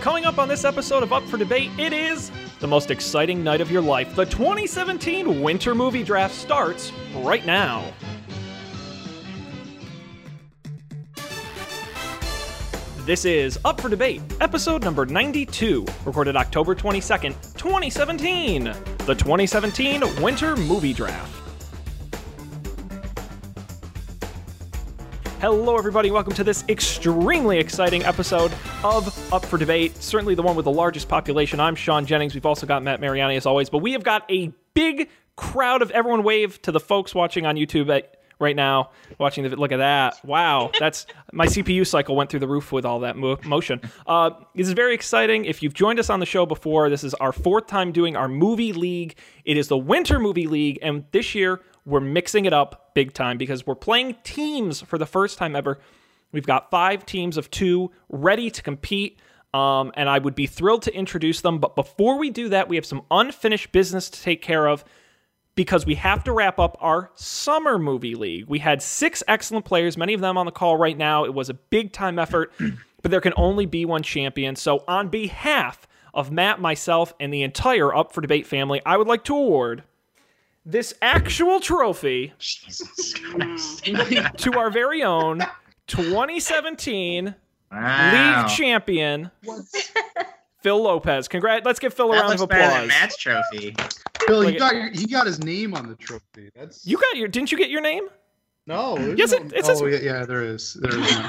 Coming up on this episode of Up for Debate, it is the most exciting night of your life. The 2017 Winter Movie Draft starts right now. This is Up for Debate, episode number 92, recorded October 22nd, 2017. The 2017 Winter Movie Draft. Hello, everybody. Welcome to this extremely exciting episode of Up for Debate. Certainly the one with the largest population. I'm Sean Jennings. We've also got Matt Mariani as always, but we have got a big crowd of everyone. Wave to the folks watching on YouTube at, right now, watching the look at that. Wow, that's my CPU cycle went through the roof with all that mo- motion. Uh, this is very exciting. If you've joined us on the show before, this is our fourth time doing our movie league. It is the Winter Movie League, and this year we're mixing it up big time because we're playing teams for the first time ever. We've got five teams of two ready to compete. Um, and I would be thrilled to introduce them. But before we do that, we have some unfinished business to take care of because we have to wrap up our summer movie league. We had six excellent players, many of them on the call right now. It was a big time effort, but there can only be one champion. So, on behalf of Matt, myself, and the entire Up for Debate family, I would like to award this actual trophy to our very own 2017 Wow. league champion, Phil Lopez. Congrats! Let's give Phil a That round looks of better than applause. Matt's trophy. Bill, Look you got your, he got his name on the trophy. That's You got your? Didn't you get your name? No. there's Yes, it- it says- oh, yeah, yeah, there is. There is.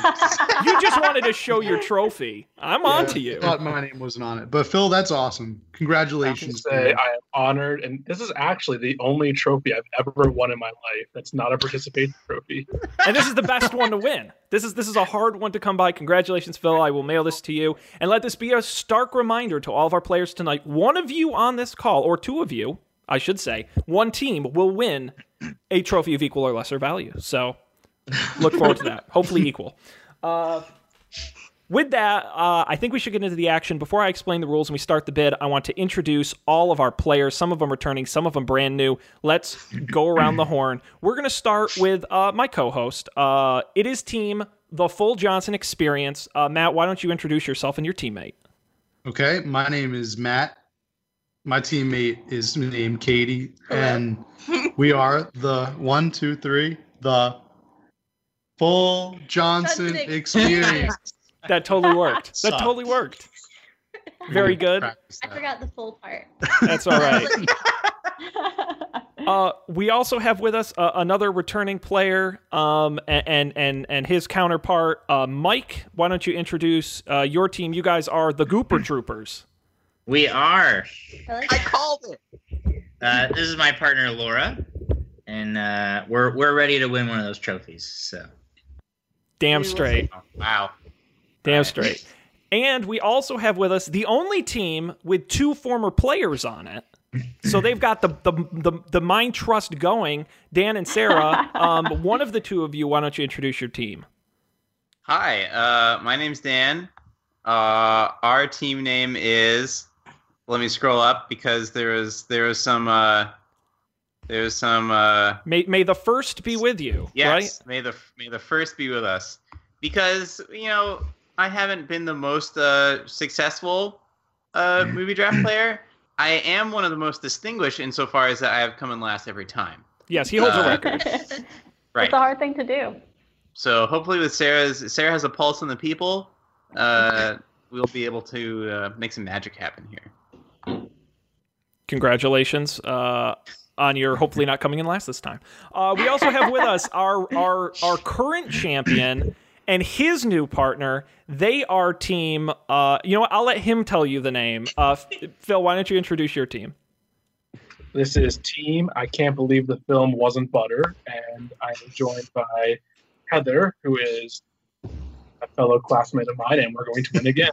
You just wanted to show your trophy. I'm on to you. I thought my name wasn't on it, but Phil, that's awesome. Congratulations. I can Congratulations. say I am honored, and this is actually the only trophy I've ever won in my life that's not a participation trophy. and this is the best one to win. This is this is a hard one to come by. Congratulations, Phil. I will mail this to you, and let this be a stark reminder to all of our players tonight. One of you on this call, or two of you, I should say, one team will win a trophy of equal or lesser value. So look forward to that. Hopefully equal. Uh, with that, uh, I think we should get into the action. Before I explain the rules and we start the bid, I want to introduce all of our players. Some of them returning, some of them brand new. Let's go around the horn. We're going to start with uh, my co host. Uh, it is team The Full Johnson Experience. Uh, Matt, why don't you introduce yourself and your teammate? Okay, my name is Matt. My teammate is named Katie, and we are the one, two, three, the full Johnson Johnson experience. That totally worked. That Sucked. totally worked. Very good. I forgot the full part. That's all right. Uh, we also have with us uh, another returning player, um, and and and, and his counterpart, uh, Mike. Why don't you introduce uh, your team? You guys are the Gooper Troopers. We are. I called it. Uh, this is my partner Laura, and uh, we're we're ready to win one of those trophies. So Damn straight, oh, wow. damn Alright. straight. And we also have with us the only team with two former players on it. So they've got the the the, the mind trust going. Dan and Sarah. Um, one of the two of you. Why don't you introduce your team? Hi, uh, my name's Dan. Uh, our team name is. Let me scroll up because there was there was some uh, there was some uh, May may the first be with you. yes. Right. May the may the first be with us because you know I haven't been the most uh, successful uh, movie draft player. I am one of the most distinguished insofar as that I have come in last every time. Yes, he holds a Uh, record. Right. It's a hard thing to do. So hopefully, with Sarah's Sarah has a pulse on the people, uh, we'll be able to uh, make some magic happen here. Congratulations uh, on your hopefully not coming in last this time. Uh, we also have with us our our our current champion and his new partner. They are team. Uh, you know what? I'll let him tell you the name. Uh, Phil, why don't you introduce your team? This is Team. I can't believe the film wasn't butter, and I am joined by Heather, who is a fellow classmate of mine, and we're going to win again.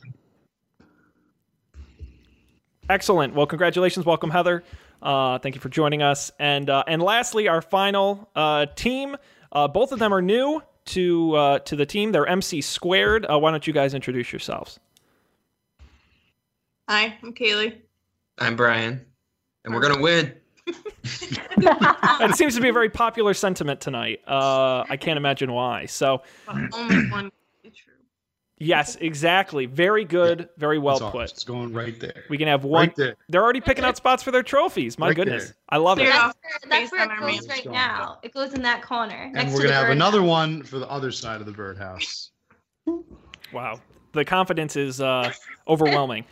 Excellent. Well, congratulations. Welcome, Heather. Uh, thank you for joining us. And uh, and lastly, our final uh, team. Uh, both of them are new to uh, to the team. They're MC squared. Uh, why don't you guys introduce yourselves? Hi, I'm Kaylee. I'm Brian, and we're gonna win. And it seems to be a very popular sentiment tonight. Uh, I can't imagine why. So Only one is true. Yes, exactly. Very good. Very well That's all. put. It's going right there. We can have one. Right there. They're already picking out spots for their trophies. My Right goodness, there. I love it. Yeah. That's where, that's where it goes right stone. now. It goes in that corner. And next we're gonna have birdhouse. another one for the other side of the birdhouse. Wow, the confidence is uh, overwhelming.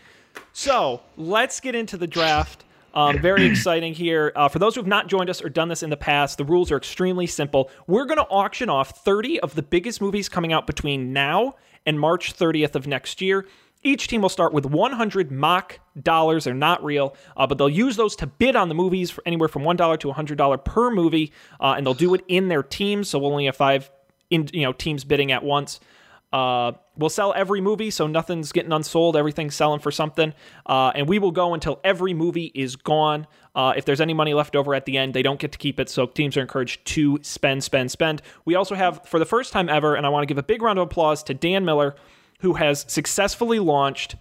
So let's get into the draft. Um, very exciting here. Uh, for those who have not joined us or done this in the past, the rules are extremely simple. We're going to auction off 30 of the biggest movies coming out between now and March 30th of next year. Each team will start with 100 mock dollars. They're not real, uh, but they'll use those to bid on the movies for anywhere from $1 to $100 per movie, uh, and they'll do it in their teams. So we'll only have five in, you know, teams bidding at once. Uh, we'll sell every movie, so nothing's getting unsold. Everything's selling for something. Uh, and we will go until every movie is gone. Uh, if there's any money left over at the end, they don't get to keep it. So teams are encouraged to spend, spend, spend. We also have, for the first time ever, and I want to give a big round of applause to Dan Miller, who has successfully launched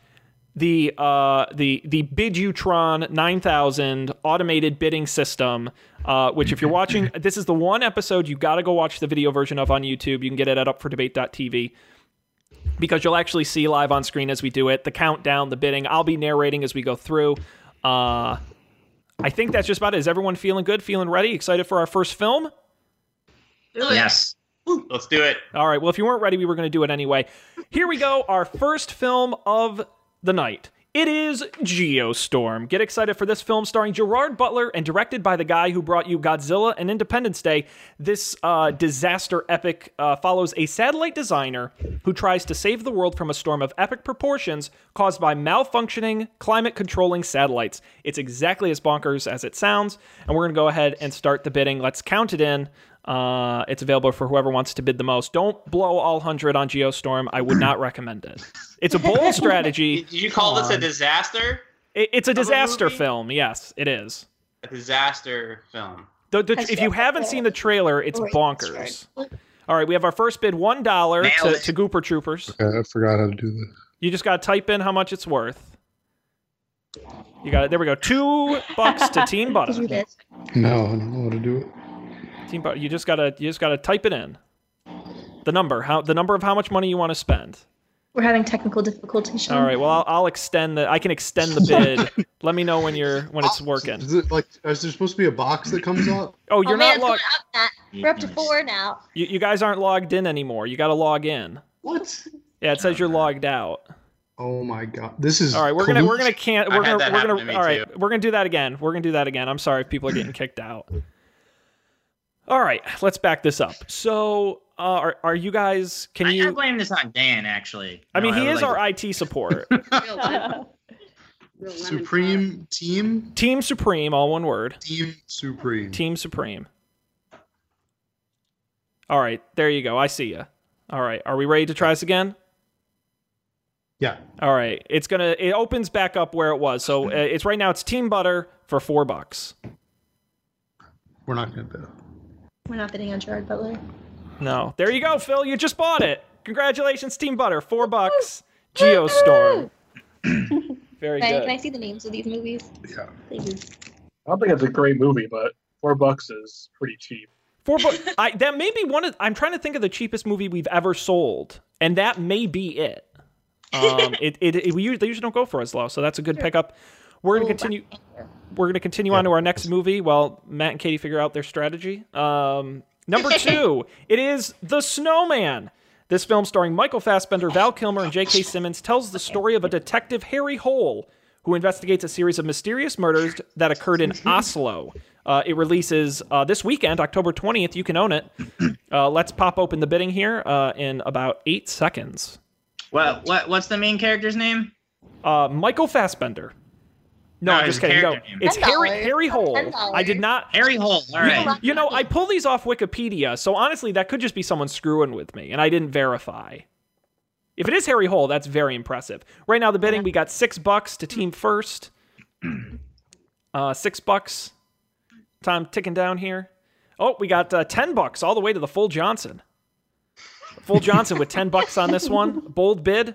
the uh, the the Bidutron 9000 automated bidding system. Uh, which, if you're watching, this is the one episode you got to go watch the video version of on YouTube. You can get it at upfordebate.tv because you'll actually see live on screen as we do it the countdown, the bidding. I'll be narrating as we go through. Uh, I think that's just about it. Is everyone feeling good? Feeling ready? Excited for our first film? Yes. Let's do it. All right. Well, if you weren't ready, we were going to do it anyway. Here we go. Our first film of the night. It is Geostorm. Get excited for this film starring Gerard Butler and directed by the guy who brought you Godzilla and Independence Day. This uh, disaster epic uh, follows a satellite designer who tries to save the world from a storm of epic proportions caused by malfunctioning, climate controlling satellites. It's exactly as bonkers as it sounds, and we're going to go ahead and start the bidding. Let's count it in. Uh, it's available for whoever wants to bid the most. Don't blow all 100 on Geostorm. I would not recommend it. It's a bold strategy. Did you call this a disaster? It- it's a disaster movie? film. Yes, it is. A disaster film. The, the, if you haven't seen the trailer, it's Great bonkers. All right, we have our first bid one dollar to, it. to Gooper Troopers. Okay, I forgot how to do this. You just got to type in how much it's worth. You got it. There we go. Two bucks to Team Did Butter. No, I don't know how to do it. Team Butter. You just gotta you just gotta type it in. The number how the number of how much money you want to spend. We're having technical difficulties. Sean. All right. Well, I'll, I'll extend the. I can extend the bid. Let me know when you're when it's working. Is it like? Is there supposed to be a box that comes up? Oh, Oh, you're man, not it's logged. going up, Matt. We're up to four now. You, you guys aren't logged in anymore. You got to log in. What? Yeah, it says you're logged out. Oh my god, this is. All right, we're gonna we're gonna can't we're had gonna we're happen to gonna all right too. we're gonna do that again. We're gonna do that again. I'm sorry if people are getting kicked out. All right, let's back this up. So, uh, are are you guys? Can I, I you? blame this on Dan, actually. I mean, he would is like our IT support. Real lemon- real lemon Supreme Team. Team Supreme, all one word. Team Supreme. Team Supreme. All right, there you go. I see you. All right, are we ready to try this again? Yeah. All right, it's gonna. It opens back up where it was. So uh, it's right now. It's Team Butter for four bucks. We're not gonna bid. We're not bidding on Gerard Butler. No, there you go, Phil. You just bought it. Congratulations, Team Butter. Four bucks. Geostorm. Very Can I, good. can I see the names of these movies? Yeah. Please. I don't think it's a great movie, but four bucks is pretty cheap. Four bucks. I that may be one of. I'm trying to think of the cheapest movie we've ever sold, and that may be it. Um, it, it, it we usually, they usually don't go for as low, so that's a good pickup. We're gonna Oh, continue. We're gonna continue on to our next movie while Matt and Katie figure out their strategy. Um, number two, it is The Snowman. This film, starring Michael Fassbender, Val Kilmer, and J.K. Simmons, tells the story of a detective, Harry Hole, who investigates a series of mysterious murders that occurred in Oslo. Uh, it releases uh, this weekend, October 20th. You can own it. Uh, let's pop open the bidding here uh, in about eight seconds. What, what, what's the main character's name? Uh, Michael Fassbender. No, No, I'm just kidding. No, name. it's Harry Harry Hole. $10. I did not. Harry Hole. All right. You know, I pull these off Wikipedia, so honestly, that could just be someone screwing with me, and I didn't verify. If it is Harry Hole, that's very impressive. Right now, the bidding we got six bucks to team first. Uh, six bucks. Time ticking down here. Oh, we got uh, ten bucks all the way to the full Johnson. Full Johnson with ten bucks on this one. Bold bid.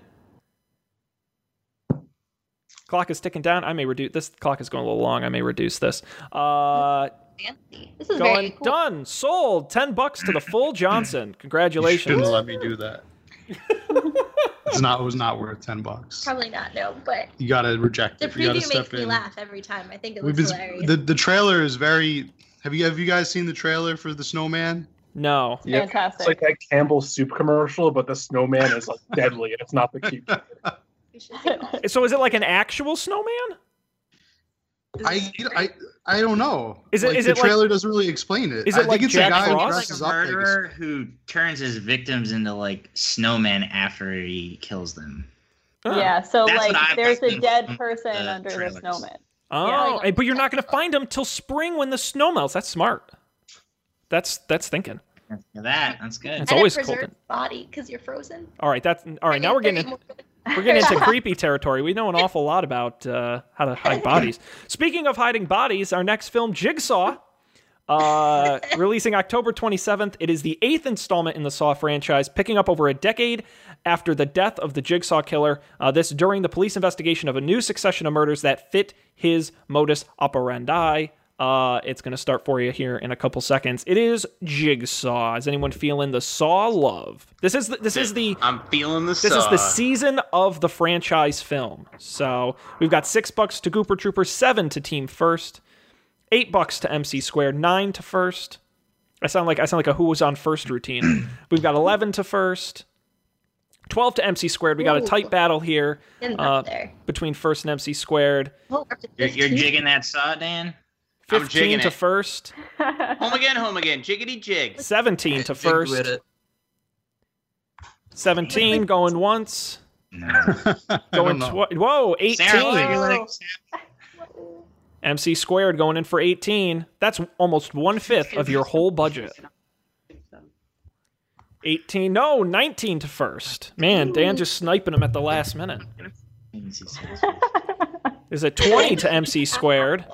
Clock is ticking down. I may reduce this. Clock is going a little long. I may reduce this. Uh, Fancy. This is very cool. done. Sold. Ten bucks to the full Johnson. Congratulations. You Congratulations. shouldn't let me do that. It's not. It was not worth ten bucks. Probably not, no. But You gotta reject the it. You gotta preview step makes me in. laugh every time. I think it We've looks been, hilarious. the the trailer is very. Have you have you guys seen the trailer for the Snowman? No. Yeah. Fantastic. It's like that Campbell's soup commercial, but the snowman is like deadly, and it's not the cute. We should see it. So is it like an actual snowman? I I I don't know. Is it- Like, is the it like- trailer doesn't really explain it. is it I like it's Jack a guy who Frost? Like dresses a up like murderer who turns his victims into like snowmen after he kills them. Oh. Yeah, so That's like there's a dead person the under the snowman. Oh, Yeah. and- but you're not going to find them till spring when the snow melts. That's smart. That's that's thinking. That, that's good. It's and always it cold. body because you're frozen. All right, that's all right. Now we're getting we're getting into creepy territory. We know an awful lot about uh, how to hide bodies. Speaking of hiding bodies, our next film, Jigsaw, uh, releasing October 27th. It is the eighth installment in the Saw franchise, picking up over a decade after the death of the Jigsaw killer. Uh, this during the police investigation of a new succession of murders that fit his modus operandi. Uh, it's going to start for you here in a couple seconds. It is Jigsaw. Is anyone feeling the Saw love? This is the, this is the I'm feeling the this is the season of the franchise film. So we've got six bucks to Gooper Trooper, seven to Team First, eight bucks to MC Squared, nine to First. I sound like I sound like a who was on first routine. we've got eleven to First, twelve to MC Squared. We got a tight battle here uh, between First and MC Squared. Oh, we're up to You're, you're jigging that saw, Dan. I'm Fifteen to it. First, Home again, home again. Jiggity jig. seventeen to First, it. seventeen going once, No. Going don't know. twi- whoa, eighteen. you're MC Squared going in for 18. That's almost one fifth of your whole budget. 18. No, 19 to first. Man, Dan just sniping him at the last minute. Is it 20 to MC Squared?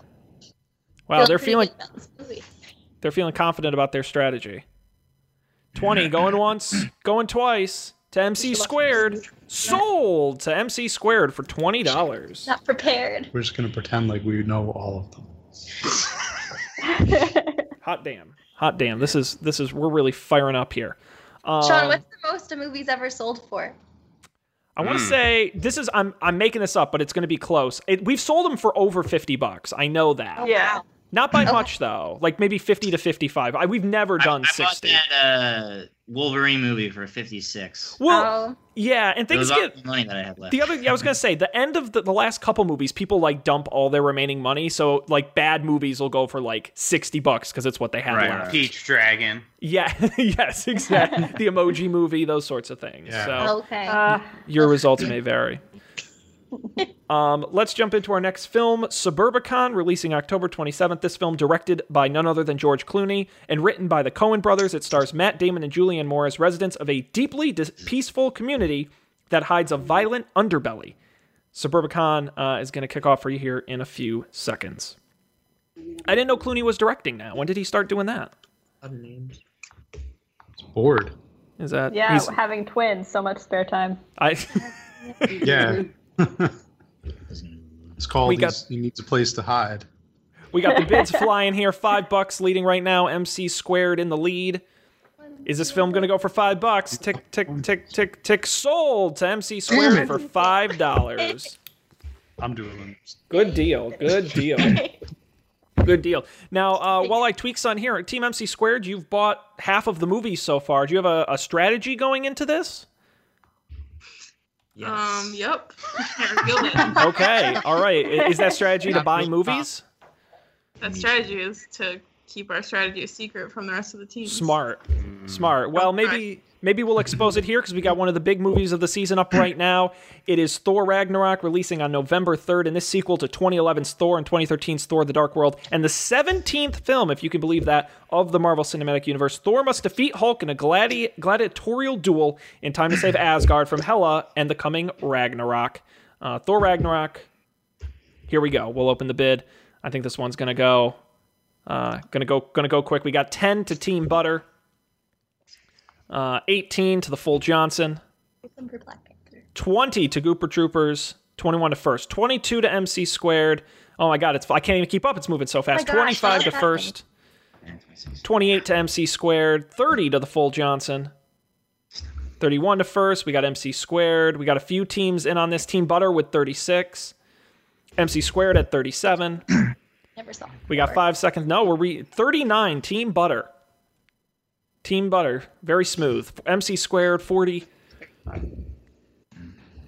Wow, Feel they're feeling good about this movie. they're feeling confident about their strategy. 20 going once, going twice to MC Squared. Sold to MC Squared for $20. Not prepared. We're just gonna pretend like we know all of them. Hot damn. Hot damn. This is this is we're really firing up here. Um, Sean, what's the most a movie's ever sold for? I want to Hmm. say this is I'm I'm making this up, but it's going to be close. It, we've sold them for over fifty bucks. I know that. Yeah. Not by Okay. much though. Like maybe fifty to fifty-five. I, we've never I, done I bought sixty. that uh, Wolverine movie for 56. Well, oh, yeah, and It things was all get the money that I had left. the other. Yeah, I was gonna say the end of the, the last couple movies, people like dump all their remaining money. So like bad movies will go for like sixty bucks because it's what they had Right. left. Pete's Dragon. Yeah. yes. Exactly. the Emoji Movie, those sorts of things. Yeah. So. okay. Uh, Your results may vary. Um, let's jump into our next film, Suburbicon, releasing October 27th. This film, directed by none other than George Clooney and written by the Coen brothers. It stars Matt Damon and Julianne Moore as residents of a deeply dis- peaceful community that hides a violent underbelly. Suburbicon uh, is going to kick off for you here in a few seconds. I didn't know Clooney was directing now. When did he start doing that? Other names. It's bored. Is that yeah, he's- having twins, so much spare time. I Yeah. it's called. We got- he's- he needs a place to hide. We got the bids flying here. Five bucks leading right now. MC squared in the lead. Is this film going to go for five bucks? Tick, tick, tick, tick, tick. Sold to MC squared for five dollars. I'm doing this. Good deal. Good deal. Good deal. Now, uh, while I tweak on here, Team MC squared, you've bought half of the movies so far. Do you have a, a strategy going into this? Yes. Um, yep. Okay. All right. Is that strategy to buy movies? That strategy is to keep our strategy a secret from the rest of the team. Smart, smart. Well, maybe maybe we'll expose it here because we got one of the big movies of the season up right now. It is Thor Ragnarok, releasing on November third, and this sequel to 2011's Thor and 2013's Thor: The Dark World, and the 17th film, if you can believe that, of the Marvel Cinematic Universe. Thor must defeat Hulk in a gladi- gladiatorial duel in time to save Asgard from Hela and the coming Ragnarok. Uh, Thor Ragnarok. Here we go. We'll open the bid. I think this one's gonna go. Uh, gonna go. Gonna go quick. We got 10 to Team Butter. Uh, 18 to the full Johnson. For Black Panther. 20 to Gooper Troopers. 21 to first. 22 to MC squared. Oh my God! It's I can't even keep up. It's moving so fast. gosh, 25 to happened? first. 28 to MC squared. 30 to the full Johnson. 31 to first. We got MC squared. We got a few teams in on this. Team Butter with 36. MC squared at 37. Never saw. We got five seconds. No, we're re- 39. Team Butter. Team Butter. Very smooth. MC squared 40.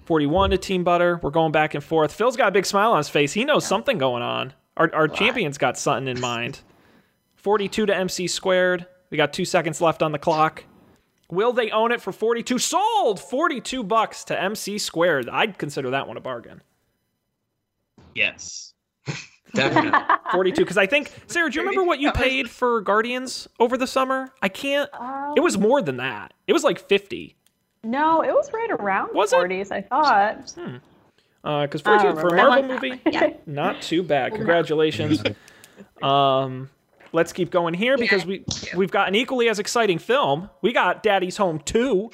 41 to Team Butter. We're going back and forth. Phil's got a big smile on his face. He knows something going on. Our, our champion's got something in mind. 42 to MC squared. We got two seconds left on the clock. Will they own it for 42? Sold! 42 bucks to MC squared. I'd consider that one a bargain. Yes. Definitely. 42 because I think Sarah, do you remember what you paid for Guardians over the summer? I can't. It was more than that. It was like 50. No, it was right around Was it? 40s, I thought. Because 42 for a. Marvel movie, Yeah. not too bad. Congratulations. Um, let's keep going here because we we've got an equally as exciting film. We got Daddy's Home 2.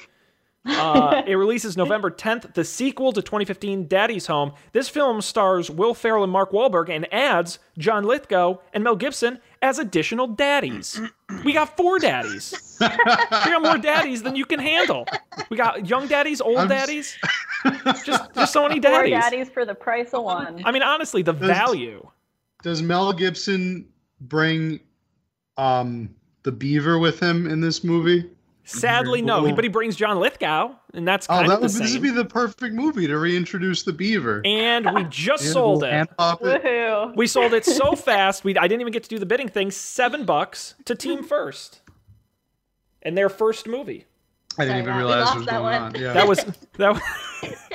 Uh, it releases November 10th, the sequel to 2015 Daddy's Home. This film stars Will Ferrell and Mark Wahlberg and adds John Lithgow and Mel Gibson as additional daddies. We got four daddies. we got more daddies than you can handle. We got young daddies, old I'm s- daddies. Just, just so many Four daddies. daddies for the price of one. I mean, honestly, the value. Does Mel Gibson bring um the beaver with him in this movie? Sadly, mm-hmm. no. Cool. But he brings John Lithgow, and that's Oh, kind that of the would this would be the perfect movie to reintroduce the beaver. and we just Yeah, sold little it. hand puppet. Woohoo. We sold it so fast. We I didn't even get to do the bidding thing. Seven bucks to Team First, and their first movie. I didn't even Sorry, we realize lost what was going one. on. Yeah, That was that. Was,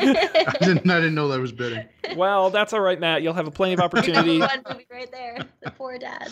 I didn't. I didn't know that was bidding. well, that's all right, Matt. You'll have a plenty of opportunity. one movie right there. The poor dad.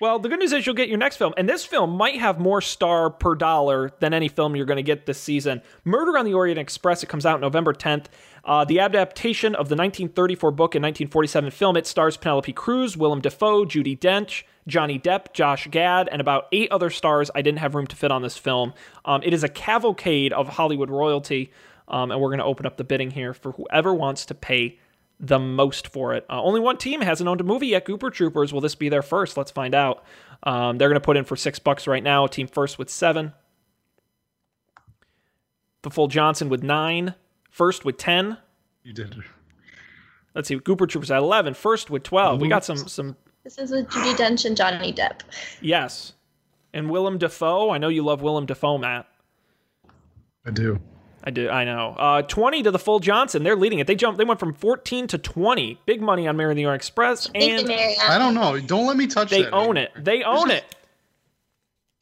Well, the good news is you'll get your next film, and this film might have more star per dollar than any film you're going to get this season. Murder on the Orient Express. It comes out November 10th. Uh, the adaptation of the 1934 book and 1947 film. It stars Penelope Cruz, Willem Dafoe, Judi Dench, Johnny Depp, Josh Gad, and about eight other stars. I didn't have room to fit on this film. Um, it is a cavalcade of Hollywood royalty, um, and we're going to open up the bidding here for whoever wants to pay the most for it. Uh, only one team hasn't owned a movie yet. Gooper Troopers. Will this be their first? Let's find out. Um, they're going to put in for six bucks right now. Team first with seven. The full Johnson with nine. First with ten. You did. Let's see. Gooper Troopers at eleven. First with twelve. We got some some This is with Judi Dench and Johnny Depp. yes. And Willem Dafoe. I know you love Willem Dafoe, Matt. I do. I do. I know. Uh, Twenty to the full Johnson. They're leading it. They jumped. They went from fourteen to twenty. Big money on Mary the Orient Express, and I don't know. Don't let me touch it. they that. own it. They own it.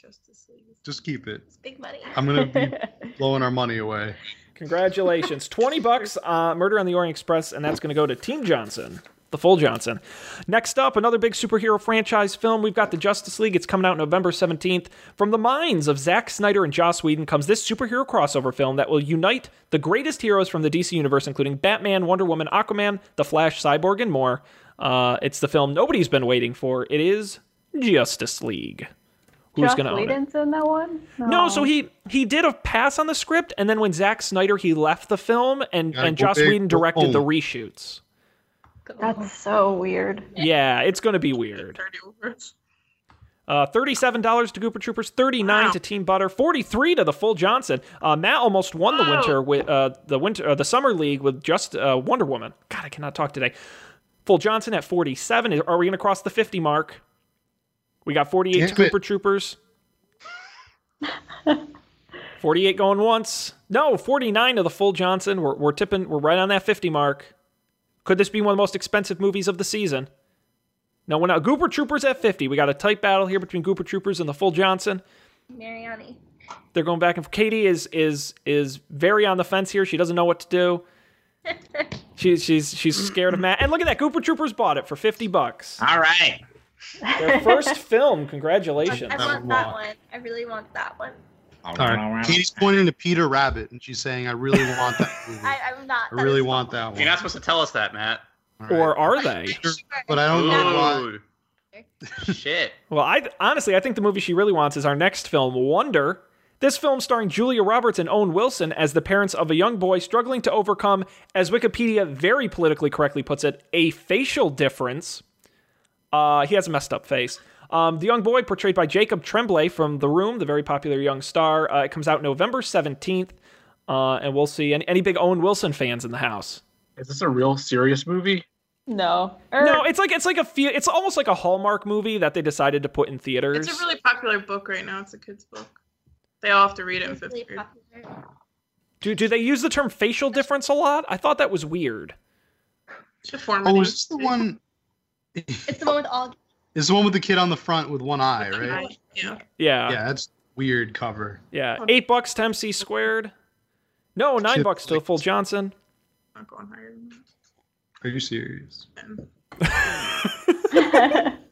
Justice League. Just keep it. It's big money. I'm gonna be blowing our money away. Congratulations. 20 bucks, uh, Murder on the Orient Express, and that's going to go to Team Johnson, the full Johnson. Next up, another big superhero franchise film. We've got the Justice League. It's coming out November 17th. From the minds of Zack Snyder and Joss Whedon comes this superhero crossover film that will unite the greatest heroes from the DC Universe, including Batman, Wonder Woman, Aquaman, The Flash, Cyborg, and more. Uh, it's the film nobody's been waiting for. It is Justice League. Who's Joss going to own it? Whedon's in that one? No, so he he did a pass on the script, and then when Zack Snyder he left the film, and Gotta and Joss big Whedon directed the reshoots. That's so weird. Yeah, it's gonna be weird. Dirty overs. Uh, Thirty-seven dollars to Gooper Troopers, thirty-nine Wow. to Team Butter, forty-three to the Full Johnson. Uh, Matt almost won the winter with uh, the winter uh, the summer league with just uh, Wonder Woman. God, I cannot talk today. Full Johnson at forty-seven. Are we gonna cross the fifty mark? We got forty-eight to Damn it. Gooper Troopers. 48 going once. No, 49 to the full Johnson. We're, we're tipping, we're right on that 50 mark. Could this be one of the most expensive movies of the season? No, we're not. Gooper Troopers at 50. We got a tight battle here between Gooper Troopers and the full Johnson. Mariani. They're going back and. Katie is is is very on the fence here. She doesn't know what to do. She's she's she's scared of Matt. And look at that. Gooper Troopers bought it for 50 bucks. All right. Their first film. Congratulations. I That want that one. I really want that one. All right. Katie's pointing to Peter Rabbit, and she's saying, "I really want that movie. I, I, I'm not. that really want that one." You're not supposed to tell us that, Matt. All right. Or are they? But I don't know why. Shit. Well, I honestly, I think the movie she really wants is our next film, Wonder. This film starring Julia Roberts and Owen Wilson as the parents of a young boy struggling to overcome, as Wikipedia very politically correctly puts it, a facial difference. Uh, he has a messed up face. Um, the young boy, portrayed by Jacob Tremblay from The Room, the very popular young star, uh, it comes out November 17th. Uh, and we'll see any, any big Owen Wilson fans in the house. Is this a real serious movie? No. Er, No, it's like it's like a fe- it's almost like a Hallmark movie that they decided to put in theaters. It's a really popular book right now. It's a kid's book. They all have to read it in fifth really grade. popular. do do they use the term facial difference a lot? I thought that was weird. It's deformity. Oh, is this the one? It's the one with all. Is the one with the kid on the front with one eye, right? Right. Yeah. Yeah, Yeah, that's weird cover. yeah. Eight bucks to MC squared. No, nine Chip bucks to the full Johnson. Not going higher than that. Are you serious?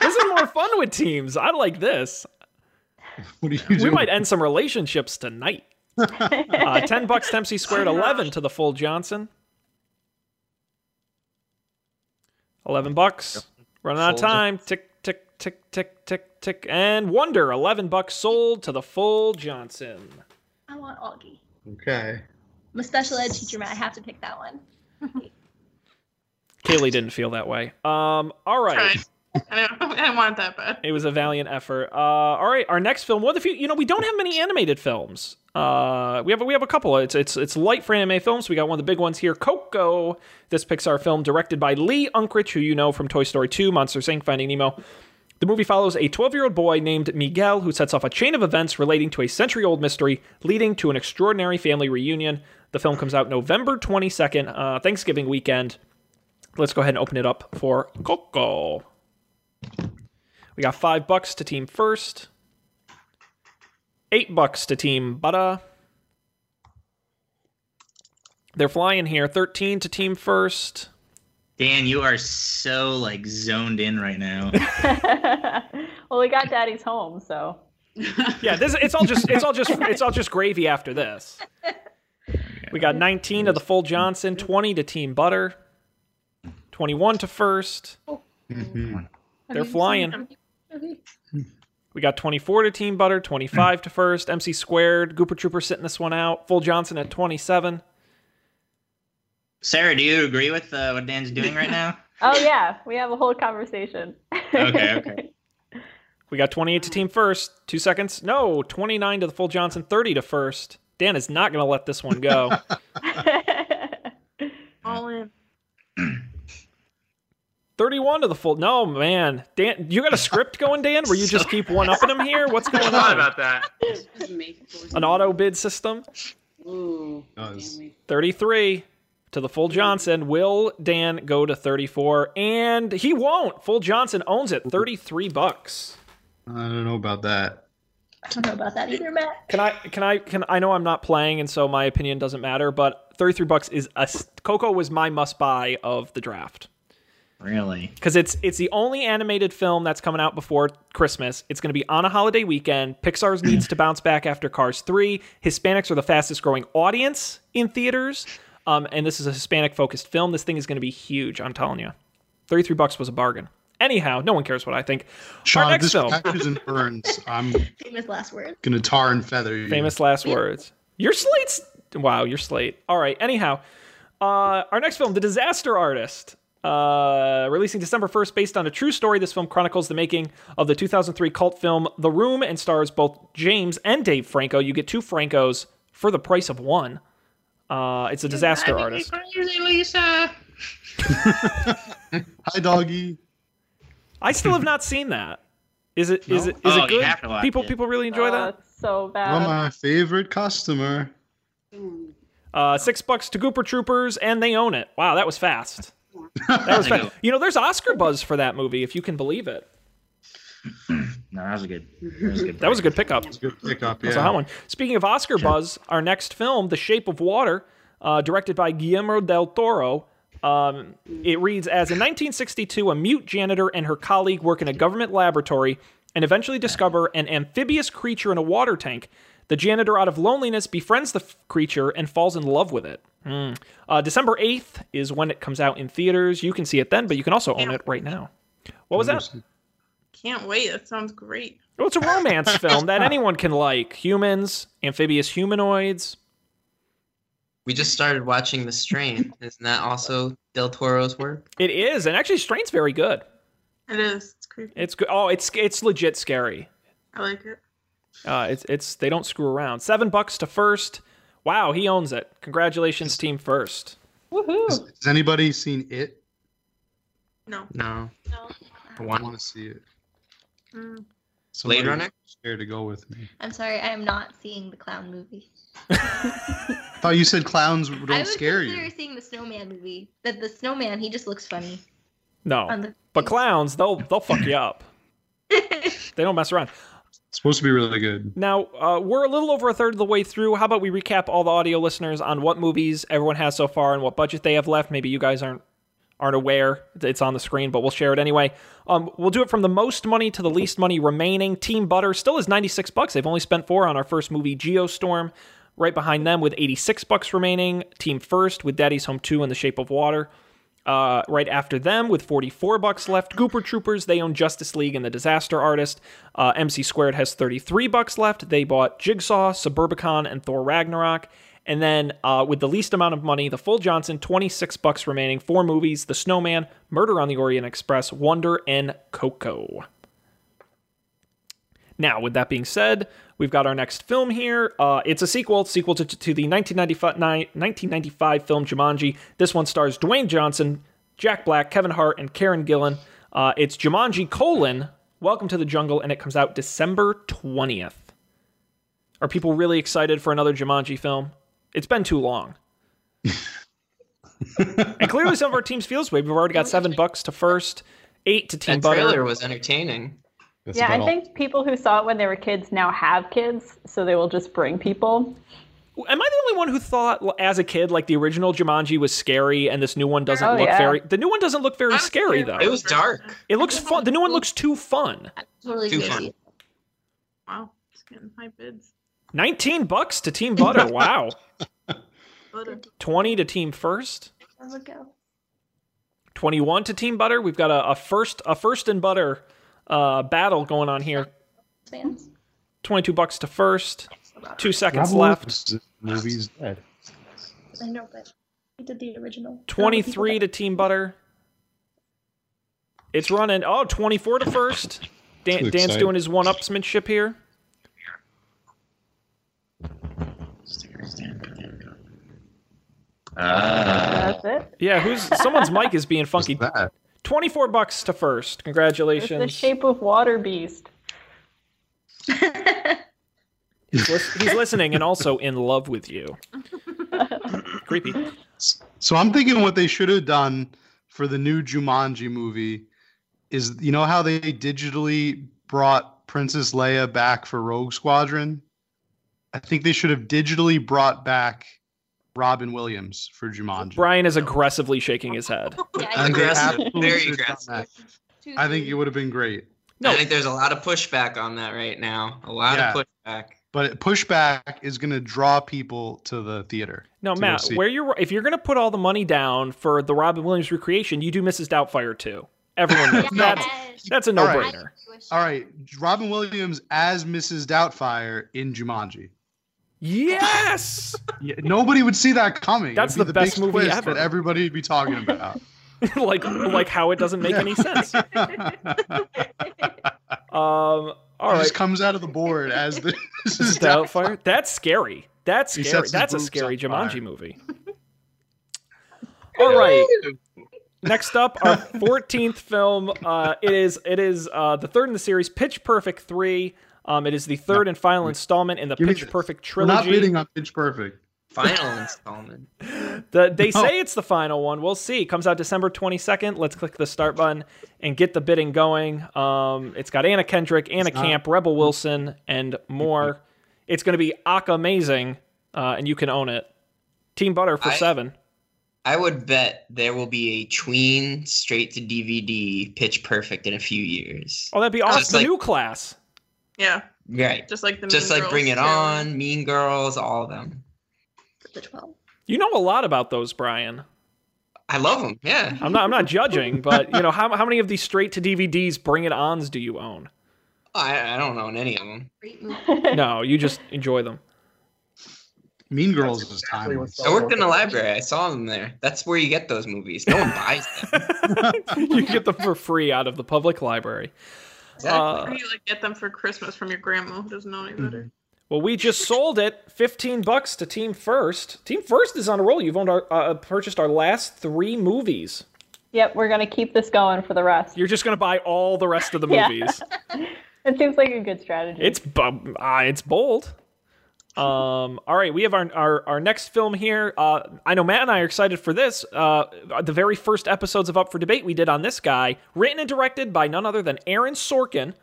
This is more fun with teams. I like this. What are you doing? We might end some relationships tonight. Uh, ten bucks to MC squared. Eleven to the full Johnson. Eleven bucks. Running out of Sold. time. Tick tick tick tick tick tick. And Wonder. Eleven bucks sold to the full Johnson. I want Auggie. Okay. I'm a special ed teacher, man. I have to pick that one. Kaylee didn't feel that way. Um. All right. I know. I didn't want that bad. It was a valiant effort. Uh, all right, our next film. What if you? You know, we don't have many animated films. Uh, we have we have a couple. It's it's it's light for anime films. We got one of the big ones here, Coco. This Pixar film directed by Lee Unkrich, who you know from Toy Story 2, Monsters Inc., Finding Nemo. The movie follows a 12 year old boy named Miguel who sets off a chain of events relating to a century old mystery, leading to an extraordinary family reunion. The film comes out November 22nd, uh, Thanksgiving weekend. Let's go ahead and open it up for Coco. We got five bucks to team first. Eight bucks to team Butter. They're flying here. 13 to team first. Dan, you are so like zoned in right now. well, we got Daddy's home, so. Yeah, this it's all just it's all just it's all just gravy after this. We got 19 to the full Johnson, 20 to team Butter. 21 to first. Oh. They're flying. We got 24 to Team Butter, 25 to first. MC squared, Gooper Trooper sitting this one out. Full Johnson at 27. Sarah, do you agree with uh, what Dan's doing right now? Oh, yeah. We have a whole conversation. Okay, okay. We got 28 to Team First. Two seconds. No, 29 to the full Johnson, 30 to first. Dan is not going to let this one go. All in. 31 to the full. No, man. Dan, you got a script going, Dan, where you just keep one upping him here? What's going thought on? about that. An auto bid system? Ooh. Does. damn it. 33 to the full Johnson. Will Dan go to 34? And he won't. Full Johnson owns it. 33 bucks. I don't know about that. I don't know about that either, Matt. Can I can I can I know I'm not playing and so my opinion doesn't matter, but 33 bucks is a Coco was my must buy of the draft. Really? Cuz it's it's the only animated film that's coming out before Christmas. It's going to be on a holiday weekend. Pixar's needs to bounce back after Cars 3. Hispanics are the fastest growing audience in theaters. Um, and this is a Hispanic focused film. This thing is going to be huge, I'm telling you. 33 bucks was a bargain. Anyhow, no one cares what I think. Our next this film. crashes and burns. I'm Famous last words. gonna tar and feather you. Famous last words. Your slate's wow. Your slate. All right. Anyhow, uh, our next film, The Disaster Artist, uh, releasing December first, based on a true story. This film chronicles the making of the 2003 cult film The Room and stars both James and Dave Franco. You get two Francos for the price of one. Uh, it's a disaster artist. Lisa. Hi, doggy. I still have not seen that. Is it? Is No? it? Is Oh, it good? have to watch people it. people really enjoy Oh, that. it's so You're bad. my favorite customer. Uh, six bucks to Gooper Troopers, and they own it. Wow, that was fast. That was I know. fast. You know, there's Oscar buzz for that movie, if you can believe it. No, that was a good. That was a good. That was a good pickup. It's a good pickup. That's a hot one. Speaking of Oscar buzz, our next film, The Shape of Water, uh, directed by Guillermo del Toro. Um, it reads as in 1962, a mute janitor and her colleague work in a government laboratory and eventually discover an amphibious creature in a water tank. The janitor, out of loneliness, befriends the f- creature and falls in love with it. Hmm. Uh, December 8th is when it comes out in theaters. You can see it then, but you can also own it right now. What was that? Can't wait. That sounds great. Well, it's a romance film that anyone can like. Humans, amphibious humanoids. We just started watching The Strain. Isn't that also Del Toro's work? It is, and actually, Strain's very good. It is. It's creepy. It's good. Oh, it's it's legit scary. I like it. Uh, it's it's they don't screw around. Seven bucks to first. Wow, he owns it. Congratulations, team first. Woohoo! Has, has anybody seen it? No. No. No. I One. want to see it. Mm. Somebody Blade Runner? Scared to go with me. I'm sorry, I am not seeing the clown movie. I thought you said clowns don't I would scare consider you. seeing the snowman movie. The, the snowman, he just looks funny. No, the but clowns, they'll they'll fuck you up. They don't mess around. Supposed to be really good. Now, uh, we're a little over a third of the way through. How about we recap all the audio listeners on what movies everyone has so far and what budget they have left? Maybe you guys aren't aren't aware. It's on the screen, but we'll share it anyway. Um, we'll do it from the most money to the least money remaining. Team Butter still is 96 bucks. They've only spent 4 on our first movie Geostorm. Right behind them with 86 bucks remaining. Team First with Daddy's Home 2 and The Shape of Water. Uh, right after them, with 44 bucks left, Gooper Troopers. They own Justice League and The Disaster Artist. Uh, MC Squared has 33 bucks left. They bought Jigsaw, Suburbicon, and Thor Ragnarok. And then uh, with the least amount of money, the full Johnson, 26 bucks remaining. Four movies: The Snowman, Murder on the Orient Express, Wonder, and Coco. Now, with that being said, we've got our next film here. Uh, it's a sequel, sequel to, to the 1995, 1995 film Jumanji. This one stars Dwayne Johnson, Jack Black, Kevin Hart, and Karen Gillan. Uh, it's Jumanji colon Welcome to the Jungle, and it comes out December 20th. Are people really excited for another Jumanji film? It's been too long. and clearly, some of our teams feels way. We've already got seven bucks to first, eight to Team That Butter. trailer was entertaining. That's yeah, I all. think people who saw it when they were kids now have kids, so they will just bring people. Am I the only one who thought, l- as a kid, like the original Jumanji was scary, and this new one doesn't Oh, look yeah. very? The new one doesn't look very I was scary scared. though. It was dark. It looks fun. The new one looks too fun. I'm totally Too crazy. Wow. It's getting high bids. Nineteen bucks to Team Butter. Wow. Butter. Twenty to Team First. There we go. Twenty-one to Team Butter. We've got a, a first, a first and butter uh, battle going on here. Fans. Twenty-two bucks to first. Two seconds Rob left. Williams' movie's dead. I know, but he did the original. Twenty-three to Team Butter. It's running. Oh, 24 to first. Dan, Dan's excited. doing his one-upsmanship here. Uh, That's it. Yeah, who's someone's mic is being What's funky. That? 24 bucks to first. It's the Congratulations. shape of water beast. He's, lis- he's listening and also in love with you. Creepy. So I'm thinking what they should have done for the new Jumanji movie is you know how they digitally brought Princess Leia back for Rogue Squadron? I think they should have digitally brought back Robin Williams for Jumanji. Brian is aggressively shaking his head. Yeah, Aggressive, very should have done aggressive. I think it would have been great. No. I think there's a lot of pushback on that right now. A lot Yeah. of pushback. But pushback is going to draw people to the theater. No, Matt, where you're if you're gonna put all the money down for the Robin Williams recreation, you do Mrs. Doubtfire too. Everyone knows that's Yes. that's a no-brainer. All right, Robin Williams as Mrs. Doubtfire in Jumanji. Yes. Yeah, nobody would see that coming. That's It'd be the best big movie twist ever. that everybody would be talking about. like like how it doesn't make any sense. Um all He just comes out of the board as the Mrs. Doubtfire. That's scary. That's scary. That's a scary on fire. Jumanji movie. All right. Next up, our 14th film. Uh, it is it is uh, the third in the series, Pitch Perfect 3. Um, it is the third and final installment in the Give Pitch this. Perfect We're not trilogy. bidding on Pitch Perfect. Final installment. The, they No. say it's the final one. We'll see. Comes out December 22nd. Let's click the start button and get the bidding going. Um, it's got Anna Kendrick, Anna It's not- Camp, Rebel Wilson, and more. It's going to be Aka amazing, uh, and you can own it. Team Butter for I- seven. I would bet there will be a tween straight to DVD Pitch Perfect in a few years. Oh, that'd be awesome. Just The like- new class. Yeah. Right. Just like the Just like Girls Bring It trailer. On, Mean Girls, all of them. The 12. You know a lot about those, Brian. I love them. Yeah. I'm not. I'm not judging, but you know how how many of these straight to DVDs Bring It Ons do you own? I, I don't own any of them. No, you just enjoy them. Mean Girls That's is exactly timeless. I worked in the library. I saw them there. That's where you get those movies. No one buys them. you get them for free out of the public library. Exactly. Uh, Or you like get them for Christmas from your grandma who doesn't know any better. Well, we just sold it, fifteen bucks to Team First. Team First is on a roll. You've owned our, uh, purchased our last three movies. Yep, we're gonna keep this going for the rest. You're just gonna buy all the rest of the movies. It seems like a good strategy. It's bu- uh, it's bold. Um, all right, we have our, our our next film here. Uh, I know Matt and I are excited for this. Uh, the very first episodes of Up for Debate we did on this guy, written and directed by none other than Aaron Sorkin.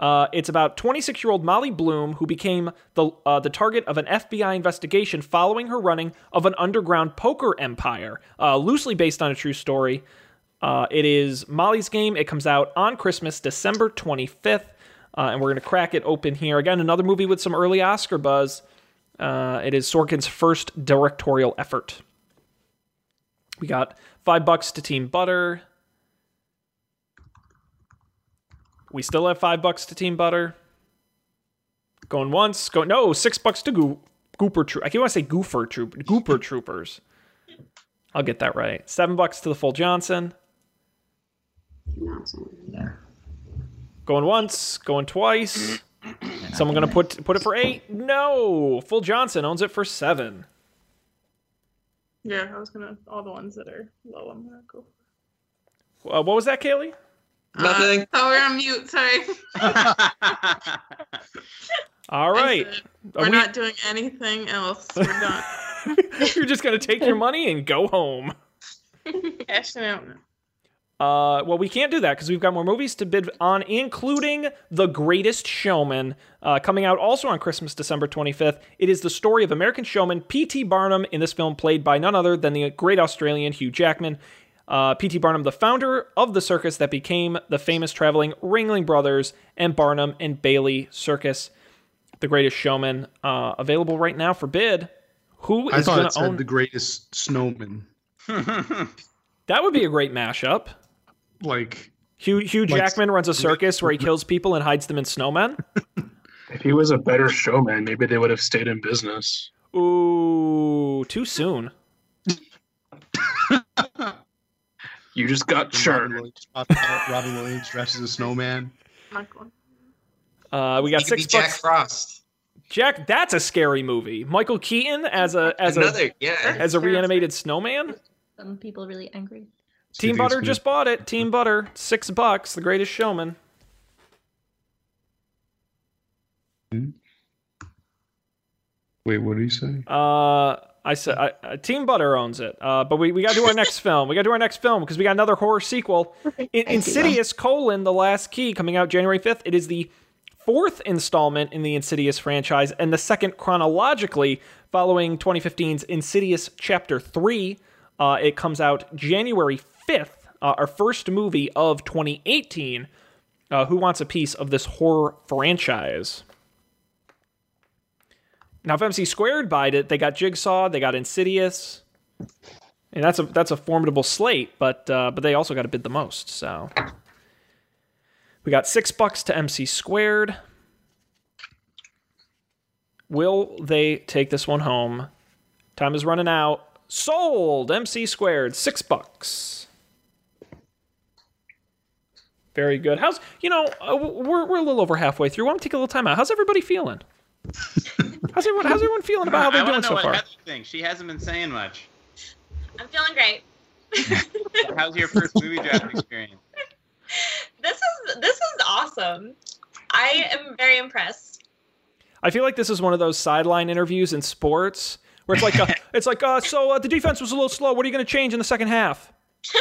Uh, it's about 26 year old Molly Bloom, who became the uh, the target of an FBI investigation following her running of an underground poker empire, uh, loosely based on a true story. Uh, it is Molly's Game. It comes out on Christmas, December 25th, uh, and we're going to crack it open here. Again, another movie with some early Oscar buzz. Uh, it is Sorkin's first directorial effort. We got five bucks to Team Butter. We still have five bucks to Team Butter. Going once, go no six bucks to Goo, Gooper Troop. I keep want to say Goofer Troop, Gooper Troopers. I'll get that right. Seven bucks to the full Johnson. Johnson. Yeah. Going once, going twice. Someone gonna put put it for eight? No, full Johnson owns it for seven. Yeah, I was gonna all the ones that are low. I'm gonna go. Uh, what was that, Kaylee? Nothing. Oh, we're on mute. Sorry. All right, We're Are we- not doing anything else. We're done. you're just gonna take your money and go home. Cashing out. Uh, well, we can't do that because we've got more movies to bid on, including The Greatest Showman, uh, coming out also on Christmas, December 25th. It is the story of American showman P.T. Barnum, in this film played by none other than the great Australian Hugh Jackman. Uh, P.T. Barnum, the founder of the circus that became the famous traveling Ringling Brothers and Barnum and Bailey Circus. The Greatest Showman, uh, available right now for bid. Who I thought going it to said own? the greatest snowman. That would be a great mashup. Like Hugh, Hugh Like- Jackman runs a circus where he kills people and hides them in snowmen. If he was a better showman, maybe they would have stayed in business. Ooh, too soon. You just got Robin churned. Williams, popped Robin Williams dresses as a snowman. Not going. Uh, we got He could six be Jack. Frost. Jack, that's a scary movie. Michael Keaton as a as Another, a yeah. as a reanimated snowman. Some people really angry. So Team Butter just bought it. Team Butter, six bucks. The Greatest Showman. Wait, what did you say? Uh, I said I, uh, Team Butter owns it. Uh, but we, we got to do our next film. We got to do our next film because we got another horror sequel, In- Insidious: colon The Last Key, coming out January fifth. It is the fourth installment in the Insidious franchise and the second chronologically following 2015's Insidious Chapter Three. Uh, it comes out January fifth. Uh, our first movie of 2018. Uh, who wants a piece of this horror franchise? Now, if MC Squared buyed it, they got Jigsaw, they got Insidious, and that's a that's a formidable slate. But uh, but they also got to bid the most. So we got six bucks to MC Squared. Will they take this one home? Time is running out. Sold. MC Squared six bucks. Very good. How's you know uh, we're we're a little over halfway through. I want to take a little time out. How's everybody feeling? How's everyone How's everyone feeling about how they're wanna doing know so what far? Heather thinks. She hasn't been saying much. I'm feeling great. How's your first movie draft experience? This is this is awesome. I am very impressed. I feel like this is one of those sideline interviews in sports where it's like, uh, it's like, uh, so uh, the defense was a little slow. What are you going to change in the second half?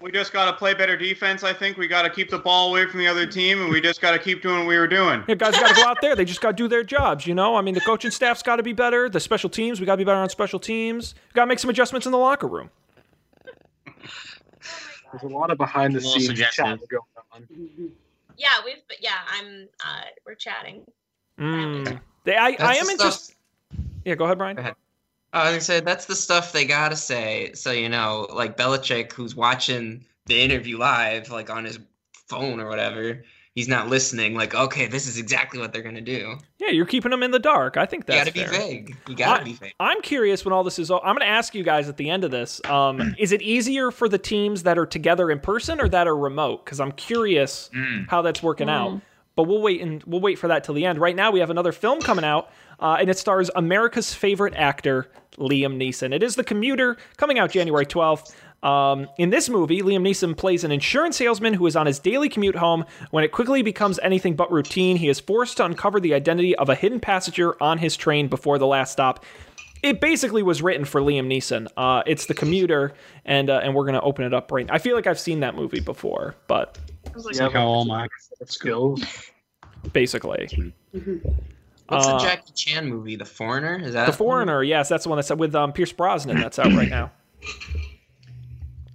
We just got to play better defense. I think we got to keep the ball away from the other team, and we just got to keep doing what we were doing. Yeah, guys got to go out there. They just got to do their jobs. You know, I mean, the coaching staff's got to be better. The special teams, we got to be better on special teams. Got to make some adjustments in the locker room. There's a lot of behind the scenes chat going on. Yeah, we've yeah, I'm uh we're chatting. Mm. They, I, I am interested. Yeah, go ahead, Brian. Go ahead. I was gonna say that's the stuff they gotta say. So you know, like Belichick, who's watching the interview live, like on his phone or whatever, he's not listening. Like, okay, this is exactly what they're gonna do. Yeah, you're keeping them in the dark. I think You that's gotta be fair. vague. You gotta I- be vague. I'm curious when all this is. I'm going to ask you guys at the end of this. Um, is it easier for the teams that are together in person or that are remote? Because I'm curious Mm. how that's working out. But we'll wait and we'll wait for that till the end. Right now, we have another film coming out, uh, and it stars America's favorite actor, Liam Neeson. It is The Commuter, coming out January 12th. Um, in this movie, Liam Neeson plays an insurance salesman who is on his daily commute home. When it quickly becomes anything but routine, he is forced to uncover the identity of a hidden passenger on his train before the last stop. It basically was written for Liam Neeson. Uh, it's the commuter, and uh, and we're gonna open it up right. Now. I feel like I've seen that movie before, but Yeah, how all my skills. basically, What's Uh, the Jackie Chan movie? The Foreigner? Is that The Foreigner. Yes, that's the one that's with um, Pierce Brosnan. That's out right now.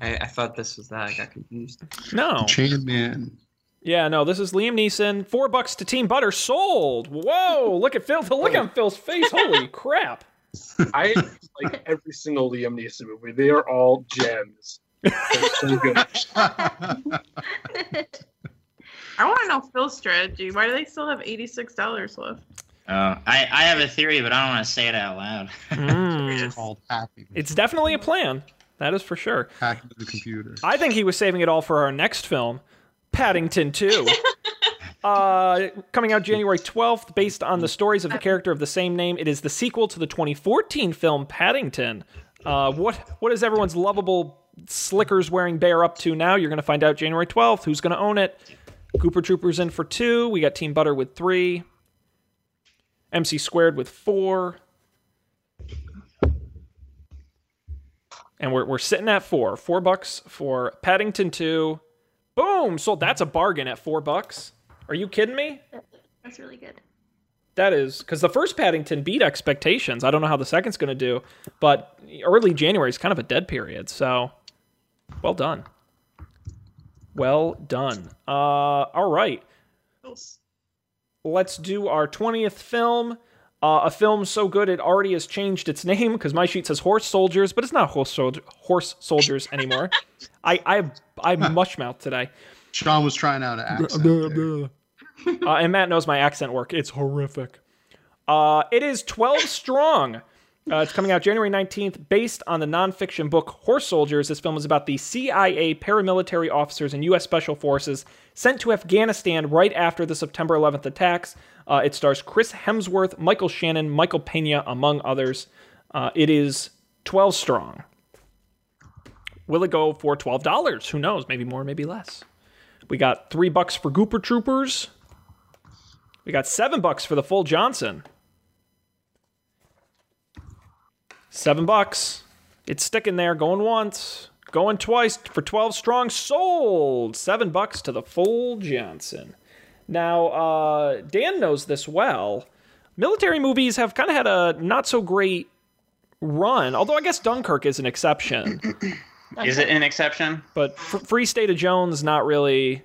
I, I thought this was that. I got confused. No. Chain Man. Yeah, no, this is Liam Neeson. Four bucks to Team Butter. Sold. Whoa! Look at Phil. Look at Phil's face. Holy crap! I like every single Liam Neeson movie. They are all gems. They're so good. I want to know Phil's strategy. Why do they still have eighty-six dollars left? Uh, I, I have a theory, but I don't want to say it out loud. Mm. called hacking. It's definitely a plan. That is for sure. Hacking the computer. I think he was saving it all for our next film, Paddington 2. Uh, coming out January 12th, based on the stories of the character of the same name. It is the sequel to the 2014 film Paddington. Uh, what what is everyone's lovable slickers wearing bear up to now? You're going to find out January 12th. Who's going to own it? Gooper Troopers in for two. We got Team Butter with three. MC Squared with four. And we're, we're sitting at four. Four bucks for Paddington 2. Boom! Sold. That's a bargain at four bucks. Are you kidding me? That's really good. That is because the first Paddington beat expectations. I don't know how the second's going to do, but early January is kind of a dead period. So, well done. Well done. Uh, all right. Let's do our 20th film. Uh, a film so good it already has changed its name because my sheet says Horse Soldiers, but it's not Horse, Soldier, horse Soldiers anymore. I I I mush mouth today. Sean was trying out an accent. uh, and Matt knows my accent work. It's horrific. Uh, it is 12 strong. Uh, it's coming out January 19th, based on the nonfiction book Horse Soldiers. This film is about the CIA paramilitary officers and U.S. Special Forces sent to Afghanistan right after the September 11th attacks. Uh, it stars Chris Hemsworth, Michael Shannon, Michael Pena, among others. Uh, it is 12 strong. Will it go for $12? Who knows? Maybe more, maybe less. We got three bucks for Gooper Troopers. We got seven bucks for the full Johnson. Seven bucks. It's sticking there, going once, going twice for 12 strong. Sold. Seven bucks to the full Johnson. Now, uh, Dan knows this well. Military movies have kind of had a not so great run, although I guess Dunkirk is an exception. Is it an exception? But F- Free State of Jones, not really.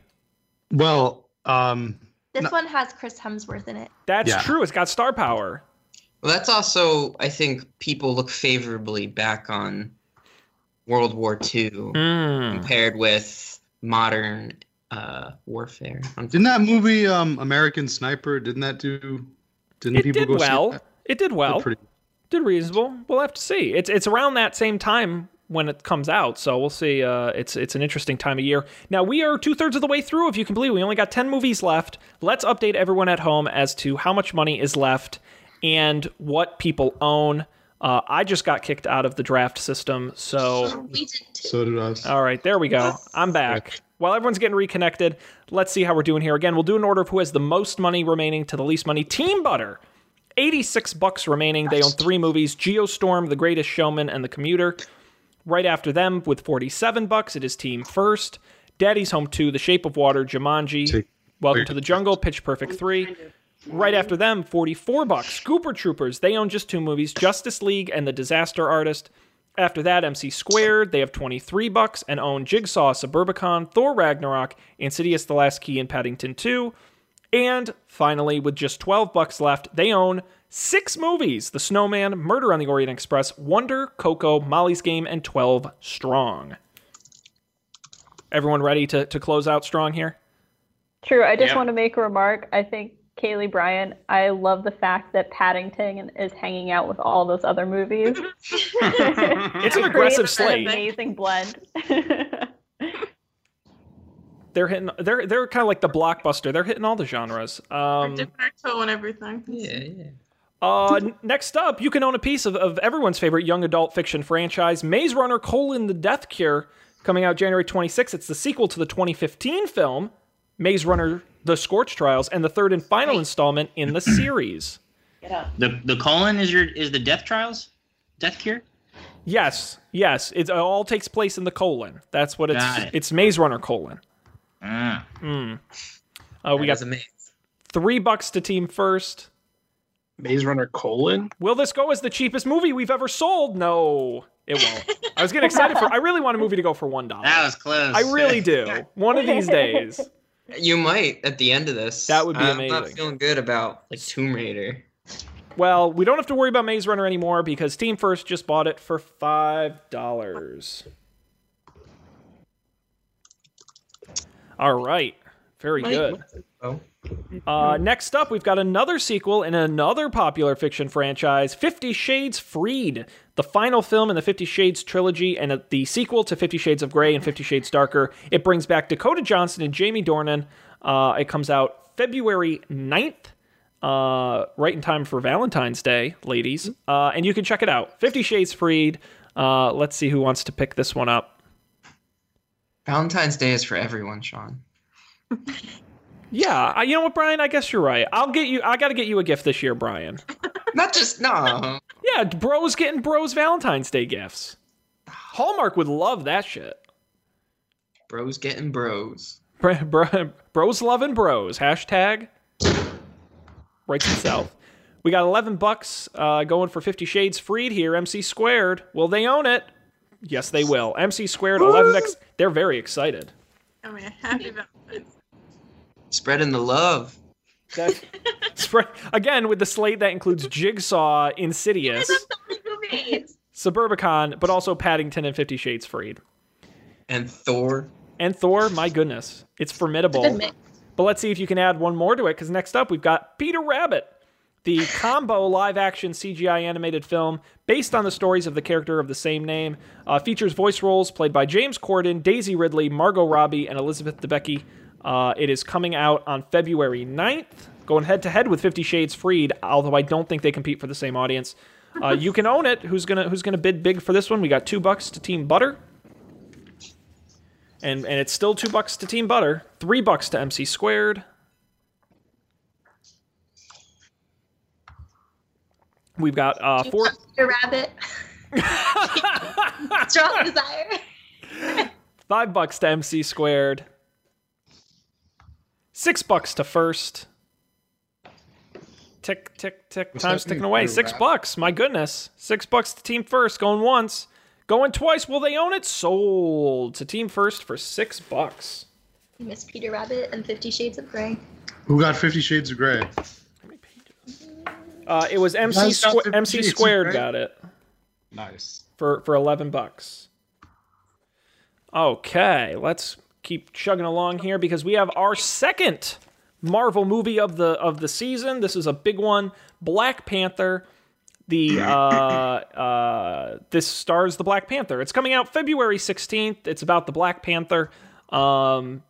Well, um, This No. one has Chris Hemsworth in it. That's Yeah. true. It's got star power. Well, that's also, I think, people look favorably back on World War II Mm. compared with modern uh, warfare. didn't that movie um, American Sniper? Didn't that do? Didn't It people did go see well. that? It did well. Did pretty- did reasonable. We'll have to see. It's it's around that same time when it comes out, so we'll see. Uh, it's it's an interesting time of year. Now we are two thirds of the way through. If you can believe, we only got ten movies left. Let's update everyone at home as to how much money is left and what people own. Uh, I just got kicked out of the draft system, so We did too. So did us. all right, there we go. I'm back. While everyone's getting reconnected, let's see how we're doing here. Again, we'll do an order of who has the most money remaining to the least money. Team Butter, 86 bucks remaining. They own three movies: Geostorm, The Greatest Showman, and The Commuter. Right after them, with 47 bucks, it is Team First. Daddy's Home 2, The Shape of Water, Jumanji, Welcome to the Jungle, Pitch Perfect 3. Right after them, 44 bucks. Scooper Troopers, they own just two movies, Justice League and The Disaster Artist. After that, MC Squared, they have 23 bucks and own Jigsaw, Suburbicon, Thor Ragnarok, Insidious The Last Key, and Paddington 2. And finally, with just 12 bucks left, they own six movies The Snowman, Murder on the Orient Express, Wonder, Coco, Molly's Game, and 12 Strong. Everyone ready to, to close out strong here? True. I just Yep. want to make a remark. I think Kaylee Bryan, I love the fact that Paddington is hanging out with all those other movies. It's an aggressive creates an slate. amazing blend. They're hitting. They're they're kind of like the blockbuster. They're hitting all the genres. Um, Dipping our toe and everything. Yeah, yeah. Uh, next up, you can own a piece of, of everyone's favorite young adult fiction franchise, Maze Runner: colon The Death Cure, coming out January 26th. It's the sequel to the 2015 film Maze Runner: The Scorch Trials, and the third and final installment in the series. Get up. The the colon is your is the death trials, death cure. Yes, yes, it all takes place in the colon. That's what it's. It. It's Maze Runner colon. Ah. Mm. Uh, we got is amazing. three bucks to team first. Maze Runner colon. Will this go as the cheapest movie we've ever sold? No, it won't. I was getting excited for. I really want a movie to go for one dollar. That was close. I really do. One of these days. You might at the end of this. That would be I'm not feeling good about like Tomb Raider. Well, we don't have to worry about Maze Runner anymore because Team First just bought it for five dollars. All right, very Might- good. Oh, Uh, next up, we've got another sequel in another popular fiction franchise, Fifty Shades Freed, the final film in the Fifty Shades trilogy and uh, the sequel to Fifty Shades of Grey and Fifty Shades Darker. It brings back Dakota Johnson and Jamie Dornan. Uh, it comes out February 9th, uh, right in time for Valentine's Day, ladies. Uh, and you can check it out. Fifty Shades Freed. Uh, let's see who wants to pick this one up. Valentine's Day is for everyone, Sean. Yeah, I- you know what, Brian? I guess you're right. I'll get you. I got to get you a gift this year, Brian. Not just no. Yeah, bros getting bros Valentine's Day gifts. Hallmark would love that shit. Bros getting bros. Bro, bro, bros loving bros. Hashtag writes himself. We got 11 bucks uh, going for 50 Shades Freed here. MC Squared. Will they own it? Yes, they will. MC Squared, 11 bucks. They're very excited. I mean, happy Valentine's. Spreading the love. That- Spread- Again, with the slate that includes Jigsaw, Insidious. Suburbicon, but also Paddington and 50 Shades Freed. And Thor. And Thor, my goodness, it's formidable. Good. But let's see if you can add one more to it, because next up we've got Peter Rabbit, the combo live action CGI animated film based on the stories of the character of the same name. Uh, features voice roles played by James Corden, Daisy Ridley, Margot Robbie, and Elizabeth Debicki. Uh, it is coming out on February 9th, going head to head with Fifty Shades Freed, although I don't think they compete for the same audience. Uh, you can own it. Who's gonna Who's gonna bid big for this one? We got two bucks to Team Butter, and and it's still two bucks to Team Butter, three bucks to MC Squared. We've got uh, four. Your rabbit. Strong desire. Five bucks to MC squared. Six bucks to first. Tick, tick, tick. What's Time's ticking away. Six Rap? bucks. My goodness. Six bucks to team first. Going once. Going twice. Will they own it? Sold to team first for six bucks. Miss Peter Rabbit and Fifty Shades of Grey. Who got Fifty Shades of Grey? Uh, it was MC Guys squ- MC Shades squared Grey? got it Nice. for for eleven bucks. Okay, let's keep chugging along here because we have our second Marvel movie of the of the season. This is a big one, Black Panther. The uh, uh, this stars the Black Panther. It's coming out February sixteenth. It's about the Black Panther um,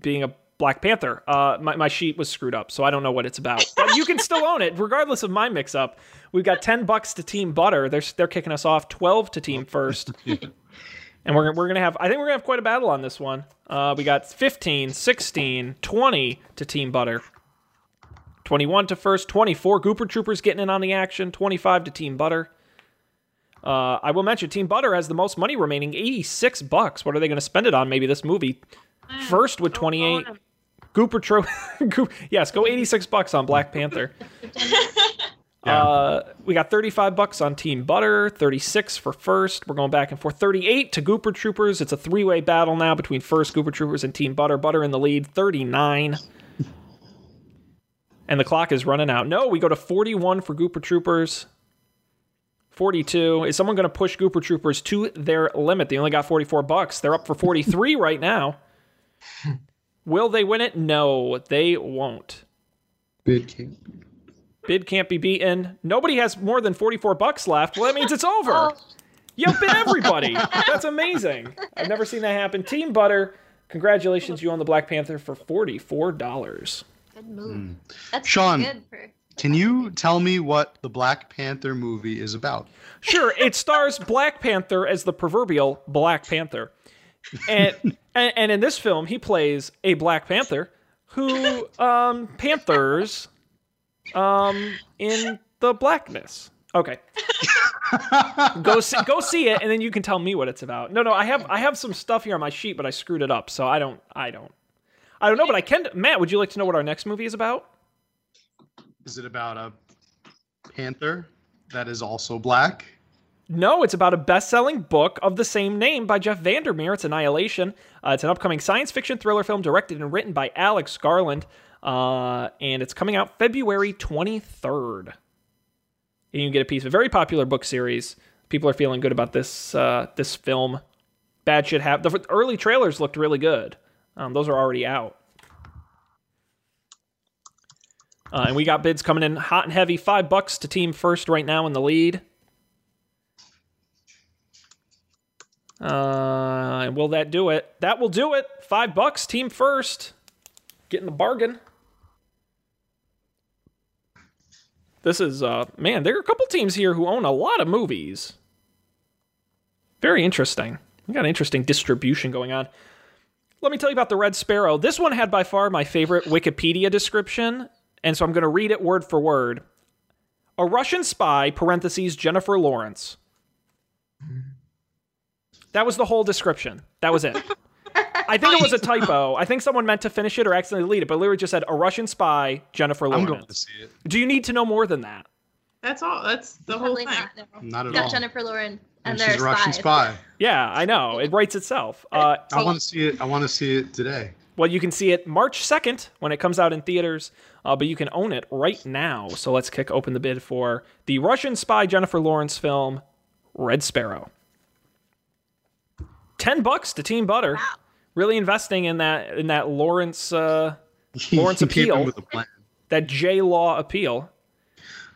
being a Black Panther. Uh, my, my sheet was screwed up, so I don't know what it's about. But you can still own it, regardless of my mix up. We've got 10 bucks to Team Butter. They're, they're kicking us off, 12 to Team First. And we're, we're going to have, I think we're going to have quite a battle on this one. Uh, we got 15, 16, 20 to Team Butter. 21 to First, 24 Gooper Troopers getting in on the action, 25 to Team Butter. Uh, I will mention Team Butter has the most money remaining, 86 bucks. What are they going to spend it on? Maybe this movie. First with 28. Gooper Tro yes, go 86 bucks on Black Panther. Uh, we got 35 bucks on Team Butter, 36 for first. We're going back and forth. 38 to Gooper Troopers. It's a three-way battle now between first Gooper Troopers and Team Butter. Butter in the lead, 39. And the clock is running out. No, we go to 41 for Gooper Troopers. 42. Is someone going to push Gooper Troopers to their limit? They only got 44 bucks. They're up for 43 right now. Will they win it? No, they won't. Bid King. Bid can't be beaten. Nobody has more than 44 bucks left. Well, that means it's over. You bid everybody. That's amazing. I've never seen that happen. Team Butter, Congratulations, you own the Black Panther for forty-four dollars. Good move. Mm. That's Sean, good for. Can you tell me what the Black Panther movie is about? Sure, it stars Black Panther as the proverbial Black Panther. And, and and in this film, he plays a Black Panther who um panthers um in the blackness. Okay. go see, go see it and then you can tell me what it's about. No, no, I have I have some stuff here on my sheet but I screwed it up, so I don't I don't I don't know, but I can Matt, would you like to know what our next movie is about? Is it about a panther that is also black? No, it's about a best-selling book of the same name by Jeff Vandermeer. It's Annihilation. Uh, it's an upcoming science fiction thriller film directed and written by Alex Garland, uh, and it's coming out February 23rd. And you can get a piece of a very popular book series. People are feeling good about this uh, this film. Bad shit happened. The early trailers looked really good. Um, those are already out. Uh, and we got bids coming in hot and heavy. Five bucks to team first right now in the lead. Uh, and will that do it? That will do it. Five bucks, team first. Getting the bargain. This is, uh, man, there are a couple teams here who own a lot of movies. Very interesting. We got an interesting distribution going on. Let me tell you about the Red Sparrow. This one had by far my favorite Wikipedia description, and so I'm going to read it word for word. A Russian spy, parentheses, Jennifer Lawrence. That was the whole description. That was it. I think it was a typo. I think someone meant to finish it or accidentally delete it, but literally just said a Russian spy, Jennifer Lawrence. I'm Lawrence. going to see it. Do you need to know more than that? That's all. That's the whole thing. not. No. Not at Got all. Jennifer Lawrence and, And she's a Russian spy. Yeah, I know. It writes itself. Uh, I want to see it. I want to see it today. well, you can see it March 2nd when it comes out in theaters, uh, but you can own it right now. So let's kick open the bid for the Russian spy Jennifer Lawrence film, Red Sparrow. 10 bucks to Team Butter. Really investing in that in that Lawrence uh, Lawrence He came in appeal. with plan. that J Law appeal.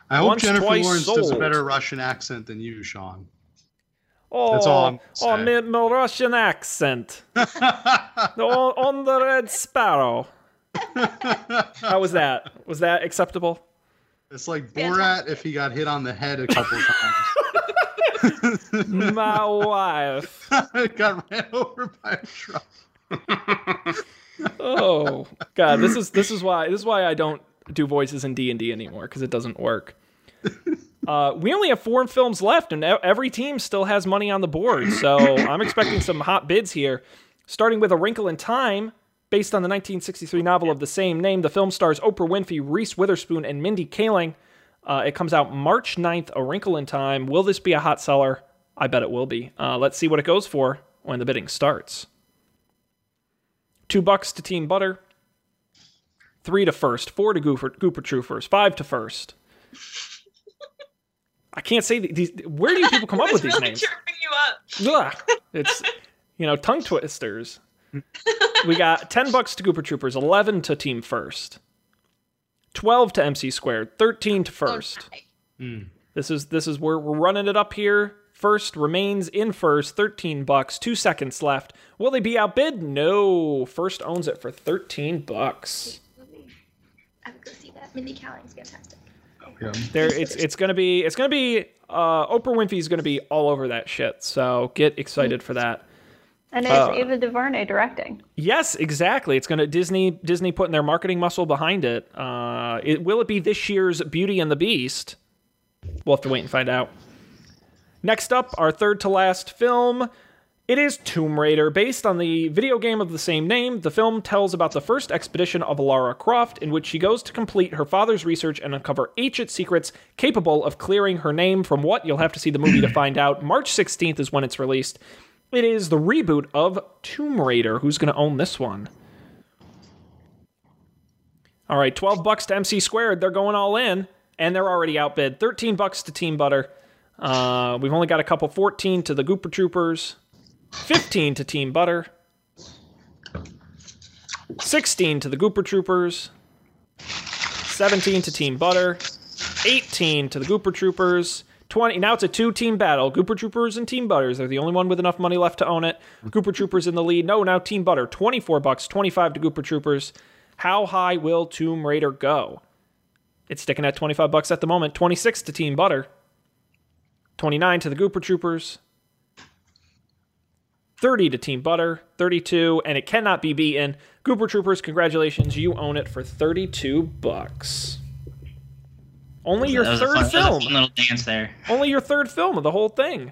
I hope Once, Jennifer twice Lawrence does a better Russian accent than you, Sean. Oh, That's all I'm oh, my, my Russian accent on, on the Red Sparrow. How was that? Was that acceptable? It's like Borat if he got hit on the head a couple times. My wife. got ran over by a truck. Oh God, this is this is why this is why I don't do voices in D and D anymore because it doesn't work. Uh, we only have four films left, and every team still has money on the board. So I'm expecting some hot bids here. Starting with A Wrinkle in Time, based on the 1963 novel of the same name. The film stars Oprah Winfrey, Reese Witherspoon, and Mindy Kaling. Uh, it comes out March 9th. A Wrinkle in Time. Will this be a hot seller? I bet it will be. Uh, let's see what it goes for when the bidding starts. Two bucks to Team Butter. Three to first. Four to Gooper, Gooper Troopers. Five to first. I can't say these. Where do you people come up with these really names? tripping you up. Ugh. It's you know tongue twisters. We got ten bucks to Gooper Troopers, eleven to Team First, twelve to MC Squared, thirteen to First. Hmm. This is this is where we're running it up here. First remains in first, thirteen bucks, two seconds left. Will they be outbid? No. First owns it for thirteen bucks. I would go see that. Mindy Kaling's fantastic. Um, there, it's it's gonna be it's gonna be uh, Oprah Winfrey's gonna be all over that shit. So get excited mm. for that. And it's Uh, Ava DuVernay directing. Yes, exactly. It's gonna Disney Disney putting their marketing muscle behind it. Uh, it will it be this year's Beauty and the Beast? We'll have to wait and find out. Next up, our third to last film. It is Tomb Raider, based on the video game of the same name. The film tells about the first expedition of Lara Croft, in which she goes to complete her father's research and uncover ancient secrets capable of clearing her name from what you'll have to see the movie to find out. March 16th is when it's released. It is the reboot of Tomb Raider. Who's going to own this one? All right, 12 bucks to MC squared. They're going all in, and they're already outbid. 13 bucks to Team Butter. Uh, we've only got a couple. 14 to the Gooper Troopers. 15 to Team Butter. 16 to the Gooper Troopers. 17 to Team Butter. 18 to the Gooper Troopers. 20 now it's a two team battle. Gooper troopers and team butters they're the only one with enough money left to own it. Mm-hmm. Gooper troopers in the lead. No now team butter 24 bucks 25 to gooper troopers. How high will tomb raider go? It's sticking at 25 bucks at the moment. 26 to team butter. 29 to the gooper troopers. 30 to team butter. 32 and it cannot be beaten. Gooper troopers congratulations. You own it for 32 bucks only your That was a third fun- film little dance there. only your third film of the whole thing.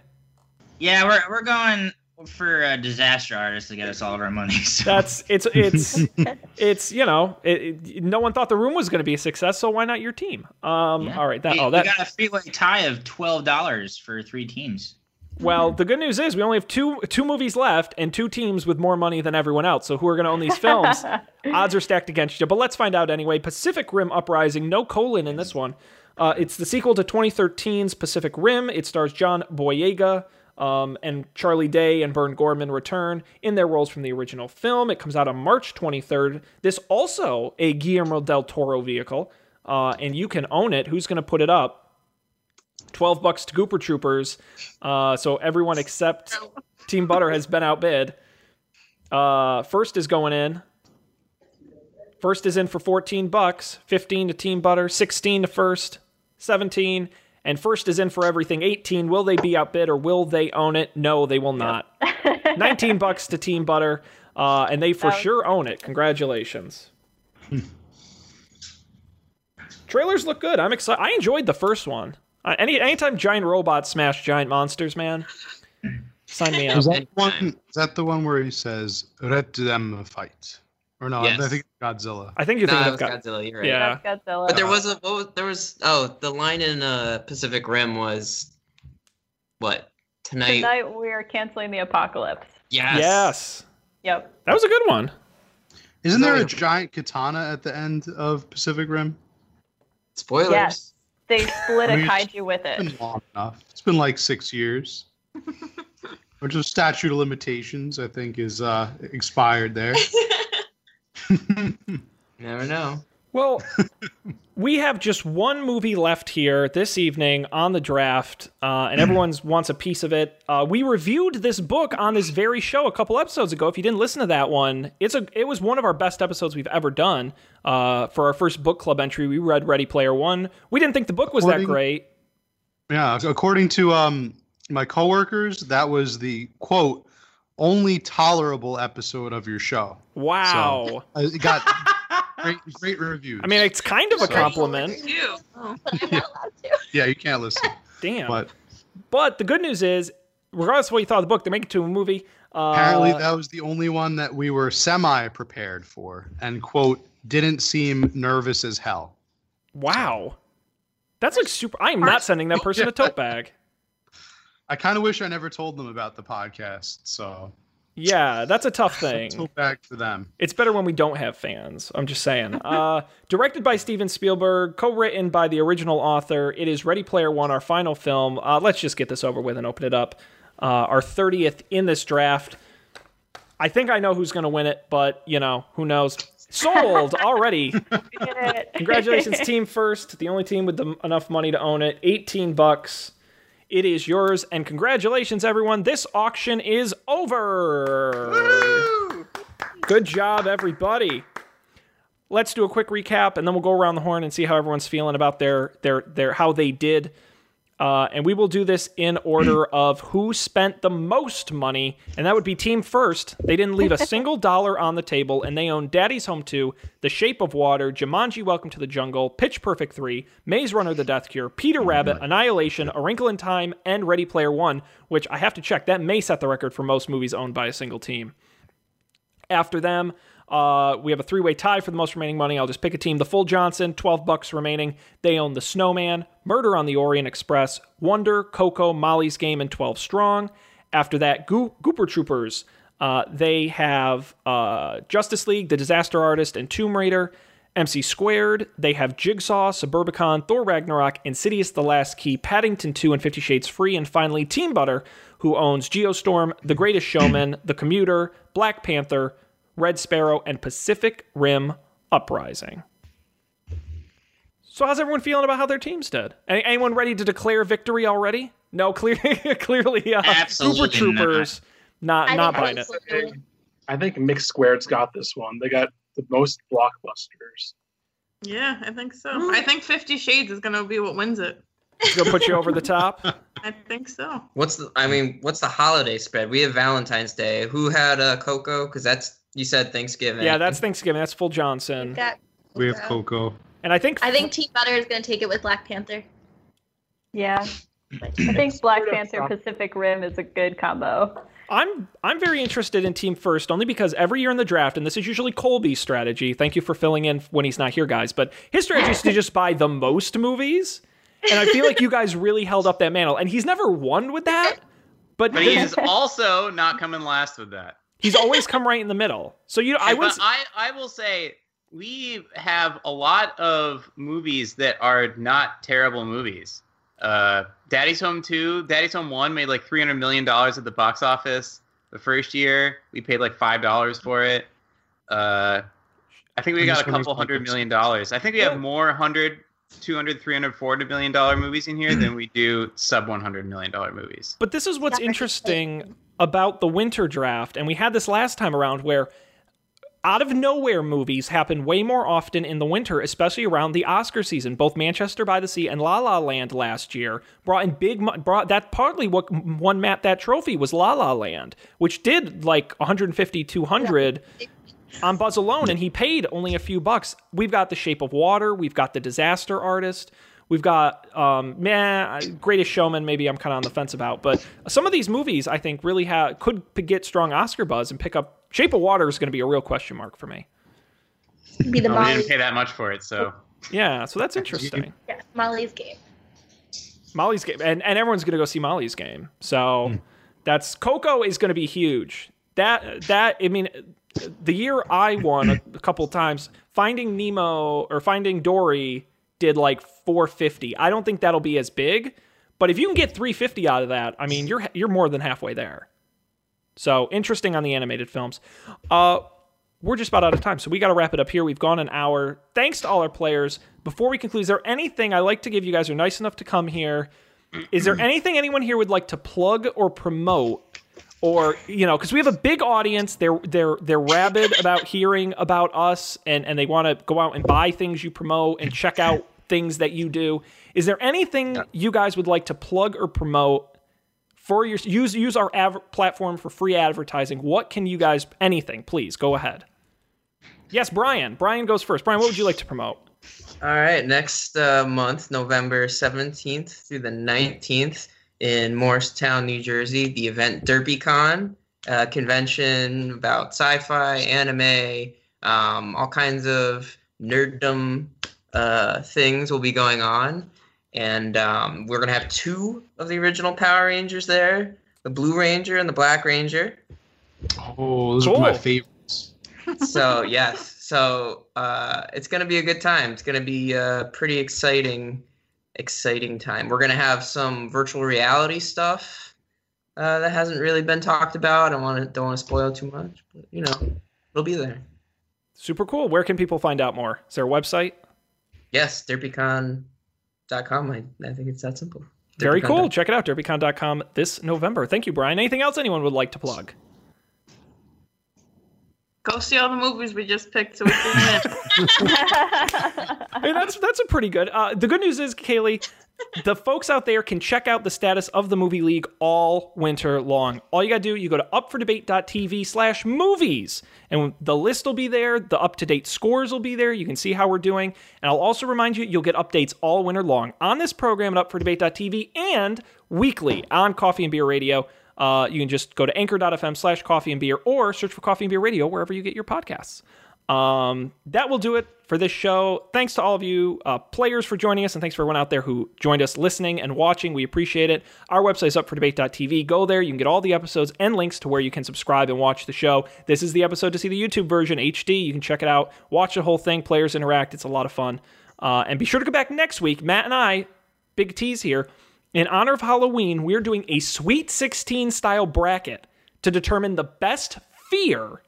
Yeah, we're we're going for a disaster artist to get us all of our money. So. That's it's it's it's you know it, it- no one thought the room was going to be a success, so why not your team? Um, all right, that we, oh we that got a freeway tie of twelve dollars for three teams. well the good news is we only have two two movies left and two teams with more money than everyone else. So who are going to own these films? Odds are stacked against you, but let's find out anyway. Pacific Rim Uprising, no colon in this one. Uh, it's the sequel to 2013's Pacific Rim. It stars John Boyega. Um, and Charlie Day and Burn Gorman return in their roles from the original film. It comes out on March 23rd. This also a Guillermo del Toro vehicle, uh, and you can own it. Who's going to put it up? 12 bucks to Gooper Troopers. Uh, so everyone except Team Butter has been outbid. Uh, first is going in. First is in for 14 bucks, 15 to Team Butter, 16 to First, 17, and First is in for everything 18. Will they be outbid or will they own it? No, they will not. 19 bucks to Team Butter, uh, and they for That was- sure own it. Congratulations. Trailers look good. I'm excited. I enjoyed the first one. Uh, any anytime giant robots smash giant monsters, man, sign me up. Is that, the one, is that the one where he says, let them fight? Or no, Yes. I think it's Godzilla. I think you're No, thinking it of was God- Godzilla. You're right. Yeah. That's Godzilla. But there was a what was, there was oh the line in uh, Pacific Rim was what tonight? Tonight we are canceling the apocalypse. Yes. Yes. Yep. That was a good one. Isn't there a giant katana at the end of Pacific Rim? Spoilers. Yes. They split I a mean, kaiju with It's it. been long enough. It's been like six years. Which of statute of limitations, I think, is uh, expired there. Never know. Well, we have just one movie left here this evening on the draft, uh, and everyone wants a piece of it. Uh, we reviewed this book on this very show a couple episodes ago. If you didn't listen to that one, it's a it was one of our best episodes we've ever done. Uh, for our first book club entry, we read Ready Player One. We didn't think the book was that great. Yeah, according to um my coworkers, that was the quote only tolerable episode of your show. Wow. Uh, It got great, great reviews. I mean, it's kind of a So- compliment. You. But I'm not allowed to. yeah, you can't listen. Damn. But But the good news is, regardless of what you thought of the book, they're making it to a movie. Uh, apparently, that was the only one that we were semi prepared for, and quote didn't seem nervous as hell. wow. That's like super. I am not sending that person a tote bag. I kind of wish I never told them about the podcast. So Yeah, that's a tough thing. tote bag for them. It's better when we don't have fans. I'm just saying. Uh, directed by Steven Spielberg, co-written by the original author. It is Ready Player One, our final film. Uh, let's just get this over with and open it up. Uh, our 30th in this draft. I think I know who's going to win it, but you know who knows. Sold already. We did it. Congratulations, team first. The only team with the, enough money to own it. 18 bucks. It is yours. And congratulations, everyone. This auction is over. Good job, everybody. Let's do a quick recap, and then we'll go around the horn and see how everyone's feeling about their their their how they did. Uh, and we will do this in order of who spent the most money, and that would be team first. They didn't leave a single dollar on the table, and they own Daddy's Home 2, The Shape of Water, Jumanji Welcome to the Jungle, Pitch Perfect 3, Maze Runner The Death Cure, Peter Rabbit, Annihilation, A Wrinkle in Time, and Ready Player One, which I have to check. That may set the record for most movies owned by a single team. After them, uh, we have a three-way tie for the most remaining money. I'll just pick a team. The Full Johnson, 12 bucks remaining. They own The Snowman, Murder on the Orient Express, Wonder, Coco, Molly's Game, and 12 Strong. After that, Goo- Gooper Troopers. Uh, they have uh, Justice League, The Disaster Artist, and Tomb Raider. MC Squared. They have Jigsaw, Suburbicon, Thor Ragnarok, Insidious The Last Key, Paddington 2, and Fifty Shades Free, and finally Team Butter, who owns Geostorm, The Greatest Showman, The Commuter, Black Panther, Red Sparrow, and Pacific Rim Uprising. So how's everyone feeling about how their teams did? Any, anyone ready to declare victory already? No, clear, clearly, uh, Absolutely Super Troopers not I not, buying it. absolutely. I think MC Squared's got this one. They got the most blockbusters. Yeah, I think so. I think Fifty Shades is gonna be what wins it. It's gonna put you over the top. I think so. What's the? I mean, what's the holiday spread? We have Valentine's Day. Who had uh, Coco? Because that's you said Thanksgiving. Yeah, that's Thanksgiving. That's full Johnson, got We have Coco. Coco. and I think I think Team Butter is gonna take it with Black Panther. Yeah. I think Black Panther Pacific Rim is a good combo. I'm I'm very interested in Team First only because every year in the draft, and this is usually Colby's strategy. Thank you for filling in when he's not here, guys. But his strategy is to just buy the most movies, and I feel like you guys really held up that mantle. And he's never won with that, but, But he is also not coming last with that. He's always come right in the middle. So you know, I I, was but I, I will say we have a lot of movies that are not terrible movies. Uh, Daddy's Home 2, Daddy's Home 1 made like $300 million at the box office the first year. We paid like $5 for it. Uh, I think we And got a couple hundred focused. million dollars. I think we have more 100, 200, 300, 400 million dollar movies in here than we do sub 100 million dollar movies. But this is what's interesting about the winter draft, and we had this last time around where out of nowhere movies happen way more often in the winter, especially around the Oscar season. Both Manchester by the Sea and La La Land last year brought in big brought that partly what won Matt that trophy was La La Land, which did like 150 200 on Buzz alone, and he paid only a few bucks. We've got The Shape of Water, we've got The Disaster Artist, we've got um, man, Greatest Showman. Maybe I'm kind of on the fence about, but some of these movies I think really have could get strong Oscar buzz and pick up. Shape of Water is going to be a real question mark for me. Be the we Molly. didn't pay that much for it, so Yeah, so that's interesting. Yeah, Molly's game. Molly's game, and, and everyone's going to go see Molly's game. So that's Coco is going to be huge. That that I mean, the year I won a, a couple times, Finding Nemo or Finding Dory did like 450. I don't think that'll be as big, but if you can get 350 out of that, I mean, you're you're more than halfway there. So interesting on the animated films. Uh, we're just about out of time, so we got to wrap it up here. We've gone an hour. Thanks to all our players. Before we conclude, is there anything I like to give you guys are nice enough to come here? Is there anything anyone here would like to plug or promote? Or you know, because we have a big audience, they're they're they're rabid about hearing about us, and and they want to go out and buy things you promote and check out things that you do. Is there anything you guys would like to plug or promote for your use use our av- platform for free advertising? What can you guys anything? Please go ahead. Yes, Brian. Brian goes first. Brian, what would you like to promote? All right, next uh, month, November 17th through the 19th in Morristown, New Jersey, the event DerpyCon, a convention about sci-fi, anime, um, all kinds of nerddom uh, things will be going on. And um, we're going to have two of the original Power Rangers there, the Blue Ranger and the Black Ranger. Oh, those are my favorites. so yes so uh, it's going to be a good time it's going to be a pretty exciting exciting time we're going to have some virtual reality stuff uh, that hasn't really been talked about i don't want to don't want to spoil too much but you know it'll be there Super cool. Where can people find out more? Is there a website? Yes derpycon.com I, I think it's that simple Very cool. Check it out, derpycon.com this November. Thank you, Brian. Anything else anyone would like to plug? Go see all the movies we just picked so we can win. Hey, that's that's a pretty good. Uh, the good news is, Kaylee, the folks out there can check out the status of the movie league all winter long. All you gotta do, you go to upfordebate.tv slash movies, and the list will be there. The up to date scores will be there. You can see how we're doing, and I'll also remind you, you'll get updates all winter long on this program at upfordebate.tv and weekly on Coffee and Beer Radio. Uh, you can just go to anchor.fm slash coffee and beer or search for coffee and beer radio wherever you get your podcasts. Um, that will do it for this show. Thanks to all of you uh, players for joining us, and thanks for everyone out there who joined us listening and watching. We appreciate it. Our website is up for debate.tv. Go there. You can get all the episodes and links to where you can subscribe and watch the show. This is the episode to see the YouTube version HD. You can check it out, watch the whole thing. Players interact. It's a lot of fun. Uh, and be sure to come back next week. Matt and I, big tease here, in honor of Halloween, we're doing a Sweet 16 style bracket to determine the best fear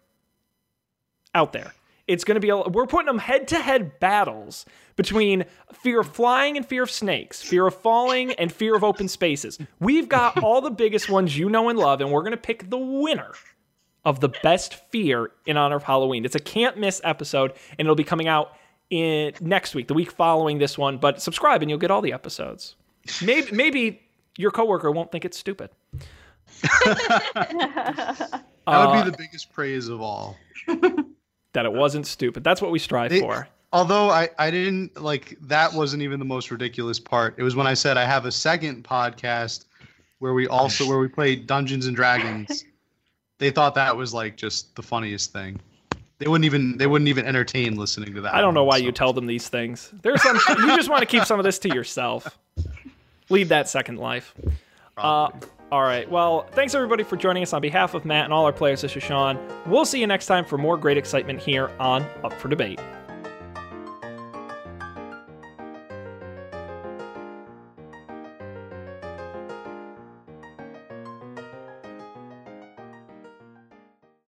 out there. It's going to be a, we're putting them head to head battles between fear of flying and fear of snakes, fear of falling and fear of open spaces. We've got all the biggest ones you know and love, and we're going to pick the winner of the best fear in honor of Halloween. It's a can't miss episode, and it'll be coming out in next week, the week following this one. But subscribe, and you'll get all the episodes. Maybe maybe your coworker won't think it's stupid. That would be the biggest praise of all. that it wasn't stupid. That's what we strive They- for. Although I, I didn't like that wasn't even the most ridiculous part. It was when I said I have a second podcast where we also where we play Dungeons and Dragons. they thought that was like just the funniest thing. They wouldn't even they wouldn't even entertain listening to that. I don't know why so- you tell them these things. There's some you just want to keep some of this to yourself. Lead that second life. Uh, all right. Well, thanks everybody for joining us on behalf of Matt and all our players. This is Sean. We'll see you next time for more great excitement here on Up for Debate.